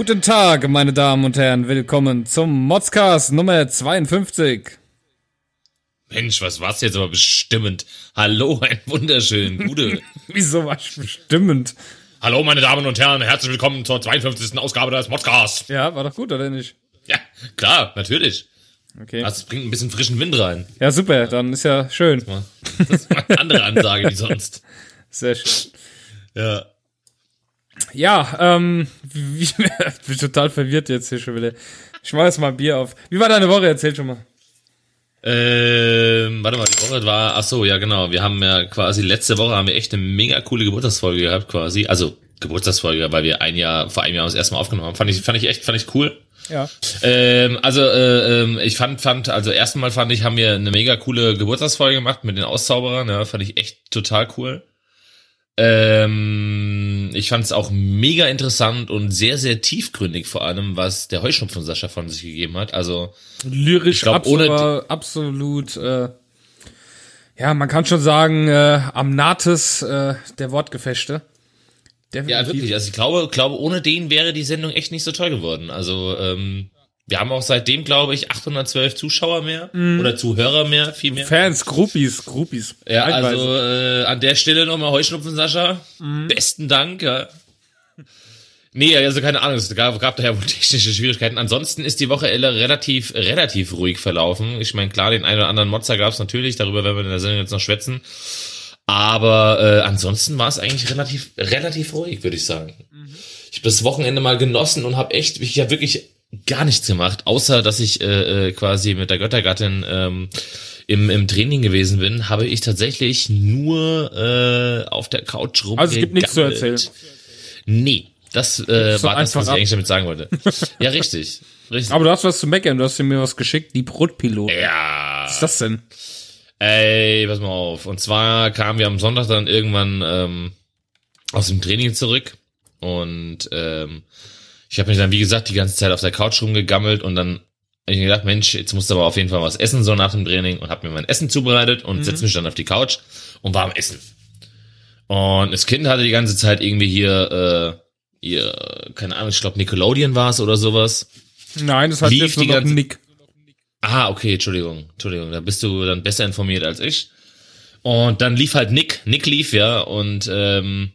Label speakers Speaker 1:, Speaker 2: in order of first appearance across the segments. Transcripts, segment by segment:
Speaker 1: Guten Tag, meine Damen und Herren. Willkommen zum Modscast Nummer 52.
Speaker 2: Mensch, was war's jetzt aber bestimmend? Hallo, ein wunderschön, gute.
Speaker 1: Wieso war ich bestimmend?
Speaker 2: Hallo, meine Damen und Herren, herzlich willkommen zur 52. Ausgabe des Modscasts.
Speaker 1: Ja, war doch gut, oder nicht?
Speaker 2: Ja, klar, natürlich.
Speaker 1: Okay.
Speaker 2: Das bringt ein bisschen frischen Wind rein.
Speaker 1: Ja, super, dann ist ja schön.
Speaker 2: Das ist mal eine andere Ansage wie sonst.
Speaker 1: Sehr schön.
Speaker 2: Ja.
Speaker 1: Ja, ähm, ich bin total verwirrt jetzt hier schon wieder. Ich mach jetzt mal ein Bier auf. Wie war deine Woche? Erzähl schon mal.
Speaker 2: Ähm, warte mal, die Woche war, ach so, ja genau, wir haben ja quasi letzte Woche haben wir echt eine mega coole Geburtstagsfolge gehabt quasi, also Geburtstagsfolge, weil wir ein Jahr, vor einem Jahr das erste Mal aufgenommen haben, fand ich, fand ich echt, fand ich cool.
Speaker 1: Ja.
Speaker 2: Ähm, also äh, ähm, ich fand, fand, also erstmal fand ich, haben wir eine mega coole Geburtstagsfolge gemacht mit den Auszauberern, ja, fand ich echt total cool. Ähm, ich fand es auch mega interessant und sehr, sehr tiefgründig vor allem, was der Heuschnupfen Sascha von sich gegeben hat. Also
Speaker 1: Lyrisch
Speaker 2: glaub,
Speaker 1: absolut, absolut äh, ja, man kann schon sagen, äh, am Nates äh, der Wortgefechte.
Speaker 2: Ja,
Speaker 1: Definitiv.
Speaker 2: wirklich. Also ich glaube, glaube, ohne den wäre die Sendung echt nicht so toll geworden. Also ähm, wir haben auch seitdem, glaube ich, 812 Zuschauer mehr oder Zuhörer mehr, viel mehr.
Speaker 1: Fans, Groupies, Groupies.
Speaker 2: Ja,
Speaker 1: Teilweise.
Speaker 2: also äh, an der Stelle nochmal Heuschnupfen, Sascha. Besten Dank. Ja. Nee, also keine Ahnung, es gab, gab daher wohl technische Schwierigkeiten. Ansonsten ist die Woche relativ, relativ ruhig verlaufen. Ich meine, klar, den einen oder anderen Motzer gab es natürlich, darüber werden wir in der Sendung jetzt noch schwätzen. Aber äh, ansonsten war es eigentlich relativ, relativ ruhig, würde ich sagen. Ich habe das Wochenende mal genossen und habe echt, ich habe wirklich gar nichts gemacht, außer dass ich äh, äh, quasi mit der Göttergattin ähm, im, im Training gewesen bin, habe ich tatsächlich nur äh, auf der Couch rum.
Speaker 1: Also es gibt nichts zu erzählen.
Speaker 2: Nee, das äh, war das, was ich eigentlich damit sagen wollte. ja, richtig. Richtig.
Speaker 1: Aber du hast was zu meckern, du hast mir was geschickt, die Brotpilot.
Speaker 2: ja.
Speaker 1: Was ist das denn?
Speaker 2: Ey, pass mal auf. Und zwar kamen wir am Sonntag dann irgendwann ähm, aus dem Training zurück und ähm, ich habe mich dann, wie gesagt, die ganze Zeit auf der Couch rumgegammelt und dann hab ich mir gedacht, Mensch, jetzt musst du aber auf jeden Fall was essen so nach dem Training und habe mir mein Essen zubereitet und setz mich dann auf die Couch und war am Essen. Und das Kind hatte die ganze Zeit irgendwie hier, äh, ihr, keine Ahnung, ich glaube Nickelodeon war es oder sowas.
Speaker 1: Nein, das heißt
Speaker 2: Lief
Speaker 1: jetzt nur noch Nick.
Speaker 2: Ah, okay, Entschuldigung, Entschuldigung, da bist du dann besser informiert als ich. Und dann lief halt Nick, Nick lief ja und ähm,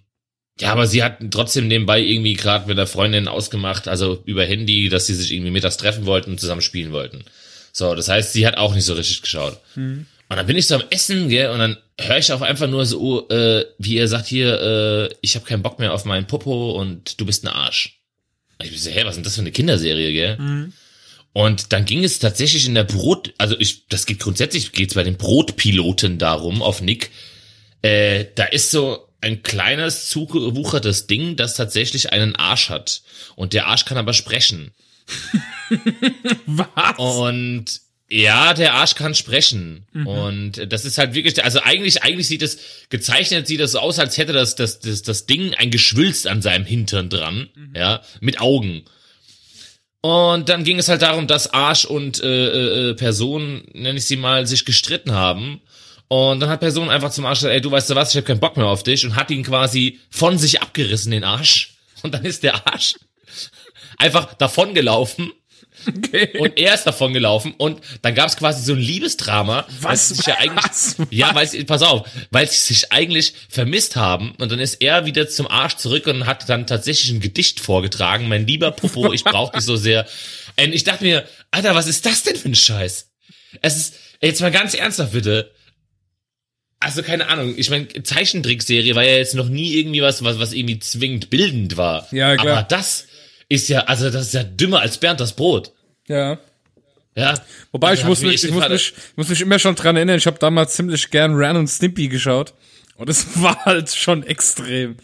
Speaker 2: ja, aber sie hat trotzdem nebenbei irgendwie gerade mit der Freundin ausgemacht, also über Handy, dass sie sich irgendwie mittags treffen wollten und zusammen spielen wollten. So, das heißt, sie hat auch nicht so richtig geschaut. Und dann bin ich so am Essen, gell, und dann höre ich auch einfach nur so, äh, wie ihr sagt hier, äh, ich habe keinen Bock mehr auf meinen Popo und du bist ein Arsch. Und ich bin so, hä, was ist denn das für eine Kinderserie, gell? Und dann ging es tatsächlich in der Brot, also ich, das geht grundsätzlich, geht's bei den Brotpiloten darum, auf Nick, äh, da ist so ein kleines, zugewuchertes Ding, das tatsächlich einen Arsch hat. Und der Arsch kann aber sprechen.
Speaker 1: Was?
Speaker 2: Und ja, der Arsch kann sprechen. Und das ist halt wirklich, also eigentlich, eigentlich sieht es, gezeichnet sieht das so aus, als hätte das, das, das, das Ding ein Geschwülst an seinem Hintern dran, ja, mit Augen. Und dann ging es halt darum, dass Arsch und äh, äh, Person, nenne ich sie mal, sich gestritten haben. Und dann hat Person einfach zum Arsch gesagt, ey, du weißt du was, ich habe keinen Bock mehr auf dich und hat ihn quasi von sich abgerissen, den Arsch. Und dann ist der Arsch einfach davongelaufen
Speaker 1: Okay.
Speaker 2: und er ist davon gelaufen und dann gab es quasi so ein Liebesdrama, weil
Speaker 1: Was?
Speaker 2: sich ja eigentlich,
Speaker 1: Was?
Speaker 2: ja, weil sie, pass auf, weil sie sich eigentlich vermisst haben und dann ist er wieder zum Arsch zurück und hat dann tatsächlich ein Gedicht vorgetragen, mein lieber Popo, ich brauch dich so sehr. Und ich dachte mir, Alter, was ist das denn für ein Scheiß? Es ist, jetzt mal ganz ernsthaft bitte, also keine Ahnung, ich meine, Zeichentrickserie war ja jetzt noch nie irgendwie was, was, was irgendwie zwingend bildend war.
Speaker 1: Ja, klar.
Speaker 2: Aber das ist ja, also das ist ja dümmer als Bernd das Brot.
Speaker 1: Ja.
Speaker 2: Ja.
Speaker 1: Wobei ich
Speaker 2: Also
Speaker 1: muss
Speaker 2: hab
Speaker 1: mich, ich muss mich, ich muss mich immer schon dran erinnern, ich habe damals ziemlich gern Ran und Stimpy geschaut. Und es war halt schon extrem.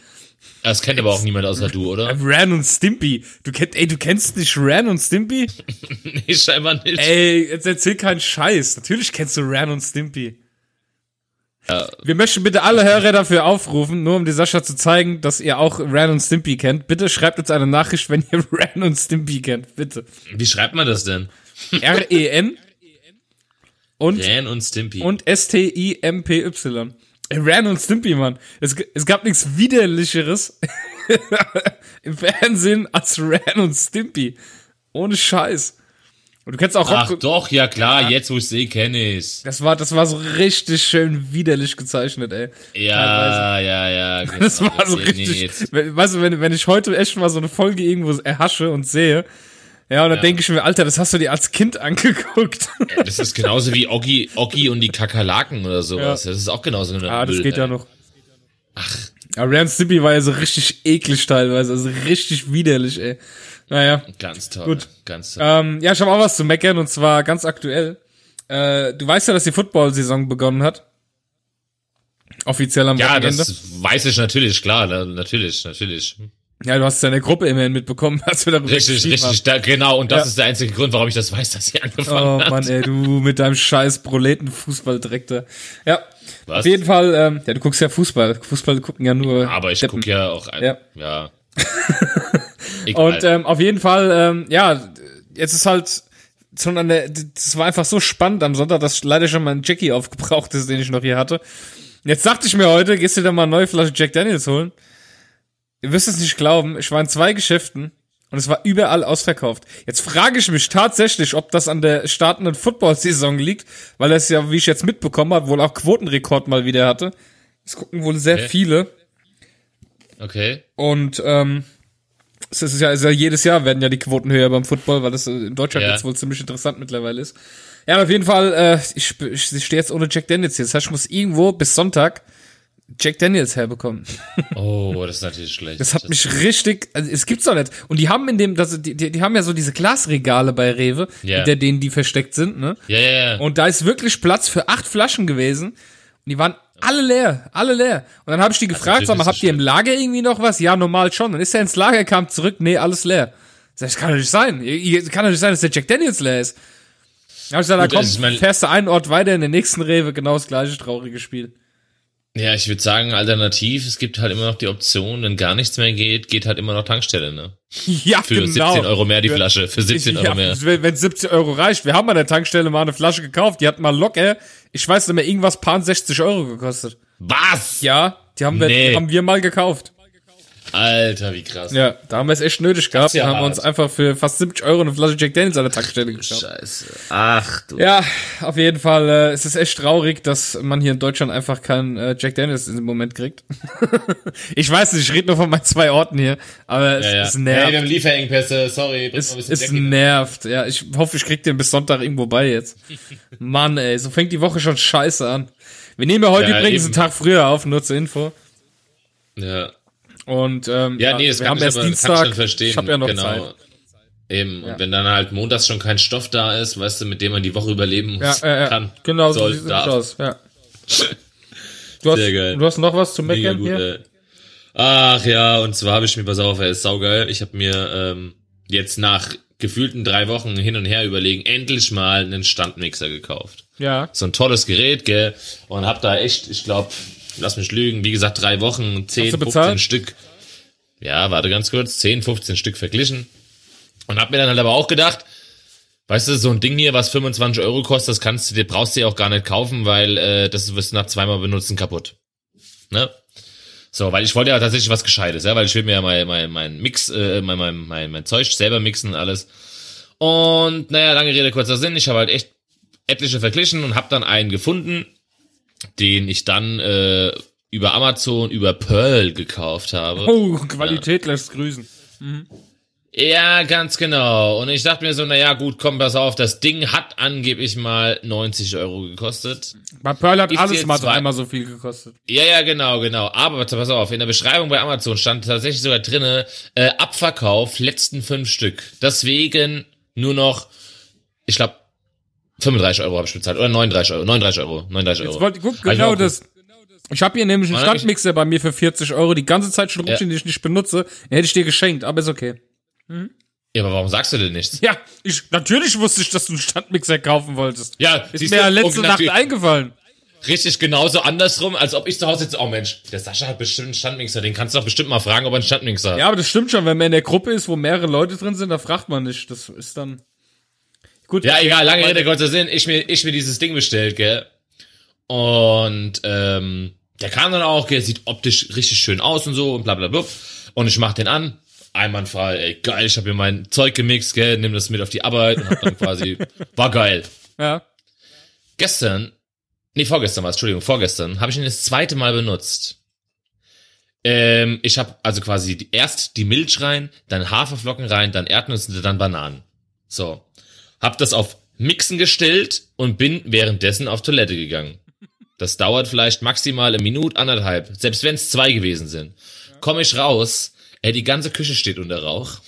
Speaker 2: Das kennt aber auch niemand außer du, oder?
Speaker 1: Ran und Stimpy. Du kennst, ey, du kennst nicht Ran und Stimpy?
Speaker 2: nee, scheinbar nicht.
Speaker 1: Ey, jetzt erzähl keinen Scheiß. Natürlich kennst du Ran und Stimpy.
Speaker 2: Ja.
Speaker 1: Wir möchten bitte alle Hörer dafür aufrufen, nur um die Sascha zu zeigen, dass ihr auch Ran und Stimpy kennt. Bitte schreibt uns eine Nachricht, wenn ihr Ran und Stimpy kennt. Bitte.
Speaker 2: Wie schreibt man das denn?
Speaker 1: R-E-N und,
Speaker 2: Ran und Stimpy.
Speaker 1: und S-T-I-M-P-Y. Ran und Stimpy, Mann. Es, es gab nichts widerlicheres im Fernsehen als Ran und Stimpy. Ohne Scheiß. Und du kennst auch
Speaker 2: Ach
Speaker 1: Rob
Speaker 2: doch, ja klar, jetzt wo ich sehe, kenne ich's.
Speaker 1: Das war, das war so richtig schön widerlich gezeichnet, ey.
Speaker 2: Ja, ja, ja. Genau.
Speaker 1: Das war so richtig.
Speaker 2: nee, jetzt-
Speaker 1: weißt du, wenn, wenn ich heute echt mal so eine Folge irgendwo erhasche und sehe, ja, und dann
Speaker 2: Ja.
Speaker 1: denke ich mir, Alter, das hast du dir als Kind angeguckt.
Speaker 2: Ja, das ist genauso wie Oggi, Oggi und die Kakerlaken oder sowas. Das ist auch genauso
Speaker 1: ah, das
Speaker 2: Müll,
Speaker 1: geht ja noch.
Speaker 2: Ach,
Speaker 1: Aber Ran Stimpy war ja so richtig eklig teilweise, also richtig widerlich, ey. Naja.
Speaker 2: ganz toll.
Speaker 1: Gut.
Speaker 2: Ganz toll.
Speaker 1: Ähm, ja, ich habe auch was zu meckern und zwar ganz aktuell. Äh, du weißt ja, dass die Football-Saison begonnen hat. Offiziell am
Speaker 2: ja,
Speaker 1: Wochenende.
Speaker 2: das weiß ich natürlich, klar, na- natürlich, natürlich.
Speaker 1: Ja, du hast es ja in der Gruppe immerhin mitbekommen, als wir darüber
Speaker 2: Richtig, richtig, da, genau, und das
Speaker 1: Ja.
Speaker 2: ist der einzige Grund, warum ich das weiß, dass sie angefangen
Speaker 1: Oh
Speaker 2: hat.
Speaker 1: Mann, ey, du mit deinem scheiß Proleten-Fußballdreck da. Ja,
Speaker 2: Was?
Speaker 1: auf jeden Fall, ähm, ja, du guckst ja Fußball. Fußball gucken ja nur
Speaker 2: Aber ich gucke ja auch, ein,
Speaker 1: Ja.
Speaker 2: ja.
Speaker 1: Und ähm, auf jeden Fall, ähm, ja, jetzt ist halt schon an der, das war einfach so spannend am Sonntag, dass leider schon mein Jackie aufgebraucht ist, den ich noch hier hatte. Jetzt dachte ich mir heute, gehst du dir mal eine neue Flasche Jack Daniels holen? Ihr wirst es nicht glauben, ich war in zwei Geschäften und es war überall ausverkauft. Jetzt frage ich mich tatsächlich, ob das an der startenden Football-Saison liegt, weil es ja, wie ich jetzt mitbekommen habe, wohl auch Quotenrekord mal wieder hatte. Es gucken wohl sehr
Speaker 2: Okay.
Speaker 1: viele.
Speaker 2: Okay.
Speaker 1: Und ähm, es ist ja, ist ja jedes Jahr werden ja die Quoten höher beim Football, weil das äh, in Deutschland
Speaker 2: Ja.
Speaker 1: jetzt wohl ziemlich interessant mittlerweile ist. Ja, auf jeden Fall, äh, ich, ich, ich stehe jetzt ohne Jack Daniels hier. Das heißt, ich muss irgendwo bis Sonntag Jack Daniels herbekommen.
Speaker 2: Oh, das ist natürlich schlecht.
Speaker 1: Das hat mich richtig, also es gibt's doch nicht. Und die haben in dem, das, die, die, die haben ja so diese Glasregale bei Rewe,
Speaker 2: Ja.
Speaker 1: hinter denen die versteckt sind, ne?
Speaker 2: Ja, ja, ja.
Speaker 1: Und da ist wirklich Platz für acht Flaschen gewesen. Und die waren alle leer, alle leer. Und dann habe ich die gefragt,
Speaker 2: natürlich
Speaker 1: sag mal, habt ihr im Lager irgendwie noch was? Ja, normal schon. Dann ist er ins Lager, kam zurück, nee, alles leer. Sag ich, das kann doch nicht sein. Kann doch nicht sein, dass der Jack Daniels leer ist. Dann hab ich gesagt,
Speaker 2: Gut,
Speaker 1: da komm,
Speaker 2: also
Speaker 1: fährst du einen Ort weiter in den nächsten Rewe, genau das gleiche traurige Spiel.
Speaker 2: Ja, ich würde sagen, alternativ, es gibt halt immer noch die Option, wenn gar nichts mehr geht, geht halt immer noch Tankstelle, ne?
Speaker 1: Ja,
Speaker 2: Für 17 Euro mehr die Flasche, für 17 Euro
Speaker 1: ja,
Speaker 2: mehr.
Speaker 1: Wenn wenn 17 Euro reicht. Wir haben an der Tankstelle mal eine Flasche gekauft, die hat mal locker, ich weiß nicht mehr, irgendwas paar 60 Euro gekostet.
Speaker 2: Was?
Speaker 1: Ja, die haben wir,
Speaker 2: Nee.
Speaker 1: die haben wir mal gekauft.
Speaker 2: Alter, wie krass.
Speaker 1: Ja, da haben wir es echt nötig gehabt.
Speaker 2: ja
Speaker 1: da haben wir uns einfach für fast 70 Euro eine Flasche Jack Daniels an der Tankstelle gekauft.
Speaker 2: Scheiße. Ach du.
Speaker 1: Ja, auf jeden Fall, äh, es ist echt traurig, dass man hier in Deutschland einfach keinen äh, Jack Daniels im Moment kriegt. ich weiß nicht, ich rede nur von meinen zwei Orten hier, aber es,
Speaker 2: Ja, ja.
Speaker 1: es
Speaker 2: Hey,
Speaker 1: nervt.
Speaker 2: wir haben Lieferengpässe, sorry.
Speaker 1: es,
Speaker 2: mal ein bisschen
Speaker 1: es
Speaker 2: mit.
Speaker 1: nervt. Ja, ich hoffe, ich krieg den bis Sonntag irgendwo bei jetzt. Mann, ey, so fängt die Woche schon scheiße an. Wir nehmen ja heute
Speaker 2: Ja,
Speaker 1: übrigens
Speaker 2: eben.
Speaker 1: einen Tag früher auf, nur zur Info.
Speaker 2: Ja.
Speaker 1: Und ähm,
Speaker 2: Ja, nee, das
Speaker 1: wir
Speaker 2: kann
Speaker 1: haben
Speaker 2: ich
Speaker 1: erst
Speaker 2: aber, kann ich
Speaker 1: Dienstag.
Speaker 2: verstehen.
Speaker 1: Ich habe ja noch
Speaker 2: genau.
Speaker 1: Zeit.
Speaker 2: Eben.
Speaker 1: Ja.
Speaker 2: Und wenn dann halt montags schon kein Stoff da ist, weißt du, mit dem man die Woche überleben
Speaker 1: Ja,
Speaker 2: muss,
Speaker 1: äh, ja.
Speaker 2: kann,
Speaker 1: genau so
Speaker 2: soll,
Speaker 1: sieht's
Speaker 2: darf.
Speaker 1: aus. Ja. Du hast,
Speaker 2: Sehr geil.
Speaker 1: du hast noch was zu meckern
Speaker 2: gut,
Speaker 1: hier?
Speaker 2: ey. Ach ja, und zwar habe ich mir, pass auf, ey, ist saugeil. Ich habe mir ähm, jetzt nach gefühlten drei Wochen hin und her überlegen, endlich mal einen Standmixer gekauft.
Speaker 1: Ja.
Speaker 2: So ein tolles Gerät, gell? Und hab da echt, ich glaube, lass mich lügen, wie gesagt, drei Wochen, 10,
Speaker 1: Hast du
Speaker 2: 15
Speaker 1: bezahlt?
Speaker 2: Stück. Ja, warte ganz kurz, 10, 15 Stück verglichen. Und hab mir dann halt aber auch gedacht, weißt du, so ein Ding hier, was 25 Euro kostet, das kannst du dir, brauchst du dir auch gar nicht kaufen, weil äh, das wirst du nach zweimal benutzen kaputt. Ne? So, weil ich wollte ja tatsächlich was Gescheites, ja, weil ich will mir ja mein, mein, mein Mix, äh, mein, mein, mein, mein Zeug selber mixen und alles. Und naja, lange Rede, kurzer Sinn, ich habe halt echt etliche verglichen und habe dann einen gefunden, den ich dann äh, über Amazon, über Pearl gekauft habe.
Speaker 1: Oh, Qualität lässt grüßen.
Speaker 2: Ja, ganz genau. Und ich dachte mir so, naja, gut, komm, pass auf, das Ding hat angeblich mal 90 Euro gekostet.
Speaker 1: Bei Pearl hat
Speaker 2: Ist
Speaker 1: alles mal dreimal so viel gekostet.
Speaker 2: Ja, ja, genau, genau. Aber pass auf, in der Beschreibung bei Amazon stand tatsächlich sogar drinne, äh, Abverkauf, letzten fünf Stück. Deswegen nur noch, ich glaube, 35 Euro habe ich bezahlt. Oder 39 Euro. 39 Euro. 39 Euro.
Speaker 1: Jetzt wollte, guck, genau das. Ich habe hier nämlich einen Standmixer bei mir für 40 Euro, die ganze Zeit schon
Speaker 2: Ja.
Speaker 1: rumstehen, den ich nicht benutze. Den hätte ich dir geschenkt, aber ist okay.
Speaker 2: Ja, aber warum sagst du denn nichts?
Speaker 1: Ja, ich, natürlich wusste ich, dass du einen Standmixer kaufen wolltest.
Speaker 2: Ja,
Speaker 1: Ist mir ja letzte Nacht eingefallen.
Speaker 2: Richtig genauso andersrum, als ob ich zu Hause jetzt, oh Mensch, der Sascha hat bestimmt einen Standmixer, den kannst du doch bestimmt mal fragen, ob er einen Standmixer hat.
Speaker 1: Ja, aber das stimmt schon, wenn man in der Gruppe ist, wo mehrere Leute drin sind, da fragt man nicht. Das ist dann. Gut.
Speaker 2: Ja, egal, lange Rede, kurzer Sinn, ich mir, ich mir dieses Ding bestellt, gell. Und, ähm, der kam dann auch, gell, sieht optisch richtig schön aus und so und bla bla bla. Und ich mach den an, einwandfrei, ey, geil, ich habe mir mein Zeug gemixt, gell, nimm das mit auf die Arbeit und hab dann quasi, war geil.
Speaker 1: Ja.
Speaker 2: Gestern, nee, vorgestern war es, Entschuldigung, vorgestern, habe ich ihn das zweite Mal benutzt. Ähm, ich habe also quasi die, erst die Milch rein, dann Haferflocken rein, dann Erdnüsse, dann Bananen. So. Hab das auf Mixen gestellt und bin währenddessen auf Toilette gegangen. Das dauert vielleicht maximal eine Minute, anderthalb, selbst wenn es zwei gewesen sind. Komme ich raus, ey, die ganze Küche steht unter Rauch.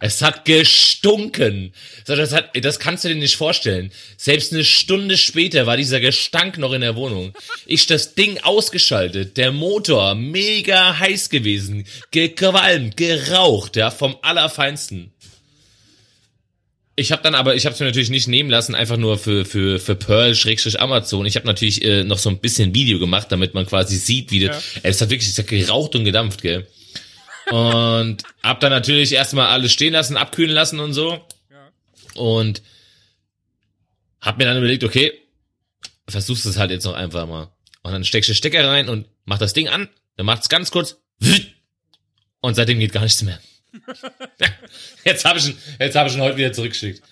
Speaker 2: Es hat gestunken. Das, hat, das kannst du dir nicht vorstellen. Selbst eine Stunde später war dieser Gestank noch in der Wohnung. Ich das Ding ausgeschaltet, der Motor mega heiß gewesen, gequalmt, geraucht, ja, vom allerfeinsten. Ich habe dann aber, ich habe es mir natürlich nicht nehmen lassen, einfach nur für für für Pearl Schrägstrich Amazon. Ich habe natürlich äh, noch so ein bisschen Video gemacht, damit man quasi sieht, wie das. Ey, es hat wirklich, es hat geraucht und gedampft, gell. Und hab dann natürlich erstmal alles stehen lassen, abkühlen lassen und so. Und hab mir dann überlegt, okay, versuchst es halt jetzt noch einfach mal. Und dann steckst du Stecker rein und mach das Ding an, dann macht's ganz kurz und seitdem geht gar nichts mehr. Jetzt habe ich ihn, jetzt habe ich ihn heute wieder zurückgeschickt.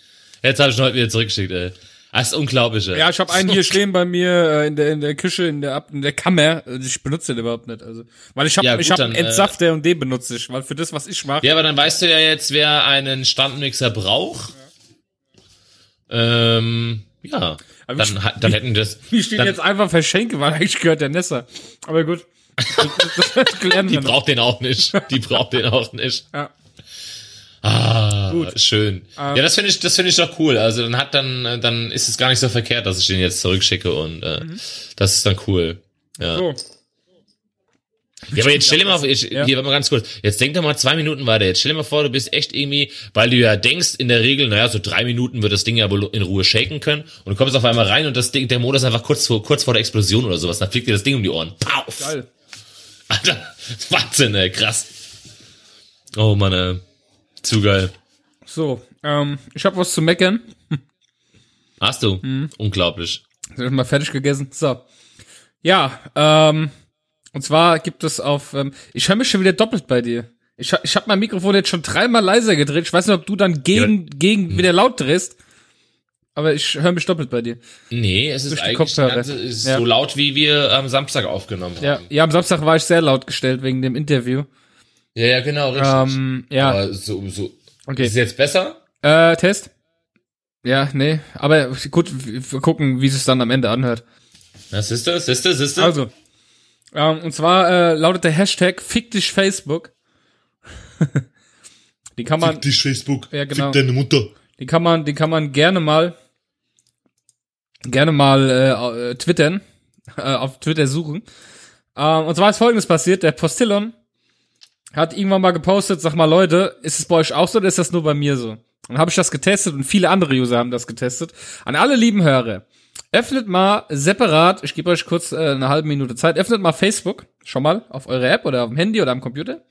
Speaker 2: Jetzt habe ich ihn heute wieder zurückgeschickt, ey. Das ist unglaublich, ey.
Speaker 1: Ja, ich habe einen hier stehen bei mir äh, in der in der Küche in der in der Kammer. Also Ich benutze den überhaupt nicht, also weil ich habe
Speaker 2: Ja,
Speaker 1: ich
Speaker 2: gut,
Speaker 1: habe einen
Speaker 2: dann, äh,
Speaker 1: Entsafter und den benutze ich, weil für das was ich mache.
Speaker 2: Ja, aber dann weißt du ja jetzt, wer einen Standmixer braucht. Ähm, ja.
Speaker 1: Aber
Speaker 2: Dann,
Speaker 1: ich-
Speaker 2: dann hätten das.
Speaker 1: Die stehen
Speaker 2: dann,
Speaker 1: jetzt einfach verschenke, weil eigentlich gehört der Nesser. Aber gut.
Speaker 2: Die braucht den auch nicht. Die braucht den auch nicht.
Speaker 1: Ja.
Speaker 2: Ah,
Speaker 1: Gut.
Speaker 2: schön.
Speaker 1: Ähm.
Speaker 2: ja, das finde ich, das finde ich doch cool. Also dann hat dann, dann ist es gar nicht so verkehrt, dass ich den jetzt zurückschicke und äh, das ist dann cool. Ja.
Speaker 1: Mhm. So.
Speaker 2: Ja, aber jetzt stell dir mal vor, ich,
Speaker 1: Ja.
Speaker 2: hier, mal ganz kurz. Jetzt denk doch mal zwei Minuten weiter. Jetzt stell dir mal vor, du bist echt irgendwie, weil du ja denkst, in der Regel, naja, so drei Minuten wird das Ding ja wohl in Ruhe shaken können und du kommst auf einmal rein und das Ding, der Motor ist einfach kurz vor, kurz vor der Explosion oder sowas. Dann fliegt dir das Ding um die Ohren. Pauf!
Speaker 1: Geil.
Speaker 2: Alter, Wahnsinn, ey, krass. Oh Mann, ey. Zu geil.
Speaker 1: So, ähm, ich habe was zu meckern.
Speaker 2: Hast du?
Speaker 1: Mhm.
Speaker 2: Unglaublich.
Speaker 1: Sind wir mal fertig gegessen. So. Ja, ähm, und zwar gibt es auf, ähm, ich höre mich schon wieder doppelt bei dir. Ich, ich habe mein Mikrofon jetzt schon dreimal leiser gedreht. Ich weiß nicht, ob du dann gegen, gegen wieder laut drehst. Aber ich höre mich doppelt bei dir.
Speaker 2: Nee, es ist
Speaker 1: Durch
Speaker 2: eigentlich
Speaker 1: Kopfhörer.
Speaker 2: Ganze, es ist
Speaker 1: Ja.
Speaker 2: so laut, wie wir am Samstag aufgenommen
Speaker 1: Ja,
Speaker 2: haben.
Speaker 1: ja, am Samstag war ich sehr laut gestellt wegen dem Interview.
Speaker 2: Ja, ja, genau, richtig.
Speaker 1: Ähm, ja,
Speaker 2: Aber so, so.
Speaker 1: okay.
Speaker 2: Ist es jetzt besser?
Speaker 1: Äh, Test? Ja, nee, aber gut, wir gucken, wie es dann am Ende anhört.
Speaker 2: Na, siehste, siehste, siehste.
Speaker 1: Also, ähm, und zwar äh, lautet der Hashtag Fick dich Facebook. die kann man,
Speaker 2: dich Facebook.
Speaker 1: Ja, genau.
Speaker 2: Fick deine Mutter.
Speaker 1: die kann man, die kann man gerne mal, gerne mal äh, äh, twittern, äh, auf Twitter suchen. Ähm, und zwar ist Folgendes passiert: Der Postillon hat irgendwann mal gepostet, sag mal Leute, ist es bei euch auch so oder ist das nur bei mir so? Und habe ich das getestet und viele andere User haben das getestet. An alle lieben Hörer, öffnet mal separat, ich gebe euch kurz äh, eine halbe Minute Zeit, öffnet mal Facebook, schon mal auf eure App oder auf dem Handy oder am Computer,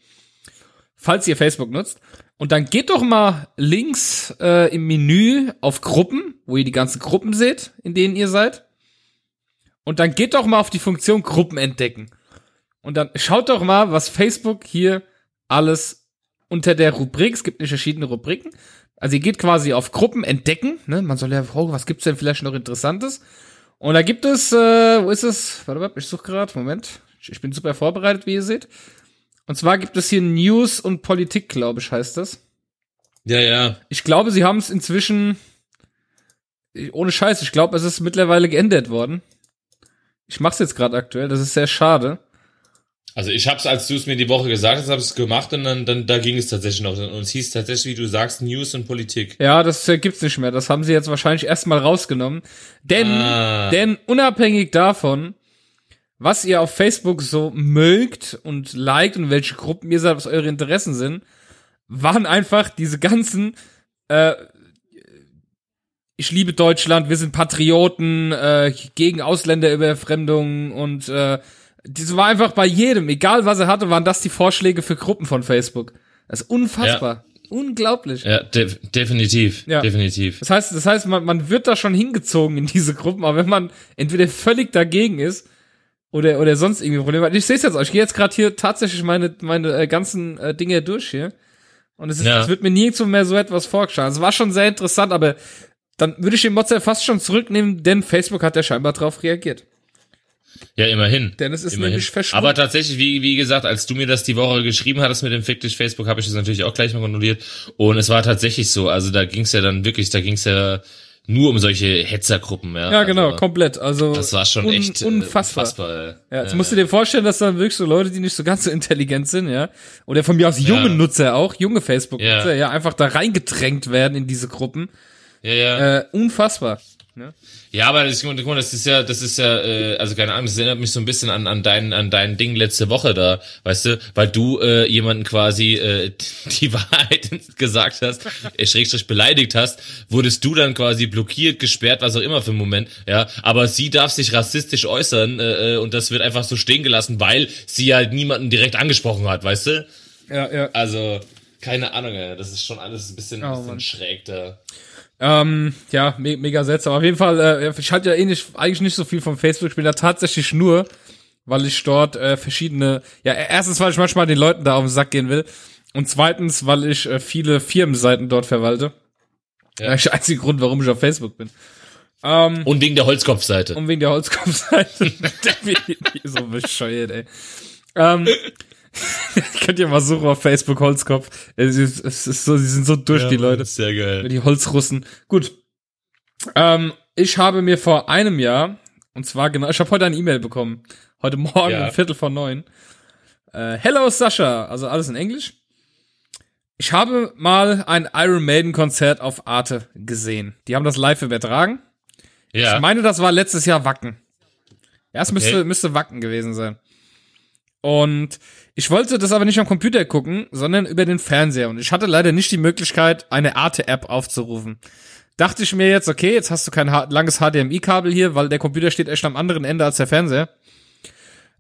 Speaker 1: falls ihr Facebook nutzt. Und dann geht doch mal links äh, im Menü auf Gruppen, wo ihr die ganzen Gruppen seht, in denen ihr seid. Und dann geht doch mal auf die Funktion Gruppen entdecken. Und dann schaut doch mal, was Facebook hier alles unter der Rubrik, es gibt nicht verschiedene Rubriken. Also ihr geht quasi auf Gruppen entdecken, ne? Man soll ja, oh, was gibt's denn vielleicht noch Interessantes? Und da gibt es, äh, wo ist es? Warte mal, ich suche gerade, Moment. Ich ich bin super vorbereitet, wie ihr seht. Und zwar gibt es hier News und Politik, glaube ich, heißt das.
Speaker 2: Ja, ja.
Speaker 1: Ich glaube, sie haben es inzwischen, ohne Scheiß, ich glaube, es ist mittlerweile geändert worden. Ich mach's jetzt gerade aktuell, das ist sehr schade.
Speaker 2: Also ich hab's, als du es mir die Woche gesagt hast, habe ich es gemacht und dann, dann da ging es tatsächlich noch. Und es hieß tatsächlich, wie du sagst, News und Politik.
Speaker 1: Ja, das äh, gibt's nicht mehr. Das haben sie jetzt wahrscheinlich erstmal rausgenommen. Denn,
Speaker 2: Ah.
Speaker 1: denn unabhängig davon, was ihr auf Facebook so mögt und liked und welche Gruppen ihr seid, was eure Interessen sind, waren einfach diese ganzen, äh, ich liebe Deutschland, wir sind Patrioten, äh, gegen Ausländerüberfremdung und äh, das war einfach bei jedem, egal was er hatte, waren das die Vorschläge für Gruppen von Facebook. Das ist unfassbar. Unglaublich.
Speaker 2: Ja, def definitiv.
Speaker 1: Ja.
Speaker 2: Definitiv.
Speaker 1: Das heißt, das heißt, man, man wird da schon hingezogen in diese Gruppen, aber wenn man entweder völlig dagegen ist, oder oder sonst irgendwie Probleme hat. Ich sehe es jetzt auch. Ich gehe jetzt gerade hier tatsächlich meine meine äh, ganzen äh, Dinge durch hier. Und es, ist,
Speaker 2: Ja.
Speaker 1: es wird mir nirgendwo mehr so etwas vorgeschlagen. Es war schon sehr interessant, aber dann würde ich den ja fast schon zurücknehmen, denn Facebook hat ja scheinbar drauf reagiert.
Speaker 2: Ja, immerhin.
Speaker 1: Denn es ist
Speaker 2: immerhin.
Speaker 1: nämlich verschwunden.
Speaker 2: Aber tatsächlich, wie, wie gesagt, als du mir das die Woche geschrieben hattest mit dem Fick dich Facebook, habe ich das natürlich auch gleich mal kontrolliert. Und es war tatsächlich so. Also da ging es ja dann wirklich, da ging es ja nur um solche Hetzergruppen. Ja,
Speaker 1: Ja, genau,
Speaker 2: also,
Speaker 1: komplett. Also
Speaker 2: Das war schon
Speaker 1: un-
Speaker 2: echt äh,
Speaker 1: unfassbar.
Speaker 2: unfassbar
Speaker 1: Ja, jetzt musst du dir vorstellen, dass dann wirklich so Leute, die nicht so ganz so intelligent sind, ja, oder von mir aus junge
Speaker 2: Ja.
Speaker 1: Nutzer auch, junge Facebook-Nutzer, ja.
Speaker 2: Ja.
Speaker 1: einfach da reingedrängt werden in diese Gruppen.
Speaker 2: ja, ja.
Speaker 1: Äh, unfassbar. Ne?
Speaker 2: Ja, aber das, das ist ja, das ist ja, äh, also keine Ahnung, das erinnert mich so ein bisschen an, an dein, an dein Ding letzte Woche da, weißt du, weil du äh, jemanden quasi äh, die Wahrheit gesagt hast, äh, schrägstrich beleidigt hast, wurdest du dann quasi blockiert, gesperrt, was auch immer für einen Moment, ja, aber sie darf sich rassistisch äußern äh, äh, und das wird einfach so stehen gelassen, weil sie halt niemanden direkt angesprochen hat, weißt du?
Speaker 1: Ja, ja.
Speaker 2: Also, keine Ahnung, das ist schon alles ein bisschen,
Speaker 1: Oh,
Speaker 2: ein bisschen
Speaker 1: Mann.
Speaker 2: schräg da.
Speaker 1: Ähm, ja, me mega seltsam. Auf jeden Fall, äh, ich halte ja eh nicht, eigentlich nicht so viel von Facebook. Ich bin da tatsächlich nur, weil ich dort äh, verschiedene, ja, erstens, weil ich manchmal den Leuten da auf den Sack gehen will. Und zweitens, weil ich äh, viele Firmenseiten dort verwalte. Ja.
Speaker 2: Ja.
Speaker 1: Das ist der einzige Grund, warum ich auf Facebook bin. Ähm,
Speaker 2: Und wegen der Holzkopfseite.
Speaker 1: und wegen der Holzkopfseite. so bescheuert, ey. Ähm, könnt ihr mal suchen auf Facebook Holzkopf. Es ist, es ist so, die sind so durch, die Leute.
Speaker 2: Sehr geil.
Speaker 1: Die Holzrussen. Gut. Ähm, ich habe mir vor einem Jahr, und zwar genau, ich habe heute eine E-Mail bekommen. Heute Morgen
Speaker 2: Ja.
Speaker 1: um Viertel vor neun. Äh, Hello Sascha, also alles in Englisch. Ich habe mal ein Iron Maiden Konzert auf Arte gesehen. Die haben das live übertragen.
Speaker 2: Ja.
Speaker 1: Ich meine, das war letztes Jahr Wacken. Ja, es
Speaker 2: Okay.
Speaker 1: müsste, müsste Wacken gewesen sein. Und ich wollte das aber nicht am Computer gucken, sondern über den Fernseher. Und ich hatte leider nicht die Möglichkeit, eine Arte-App aufzurufen. Dachte ich mir jetzt, okay, jetzt hast du kein langes HDMI-Kabel hier, weil der Computer steht echt am anderen Ende als der Fernseher.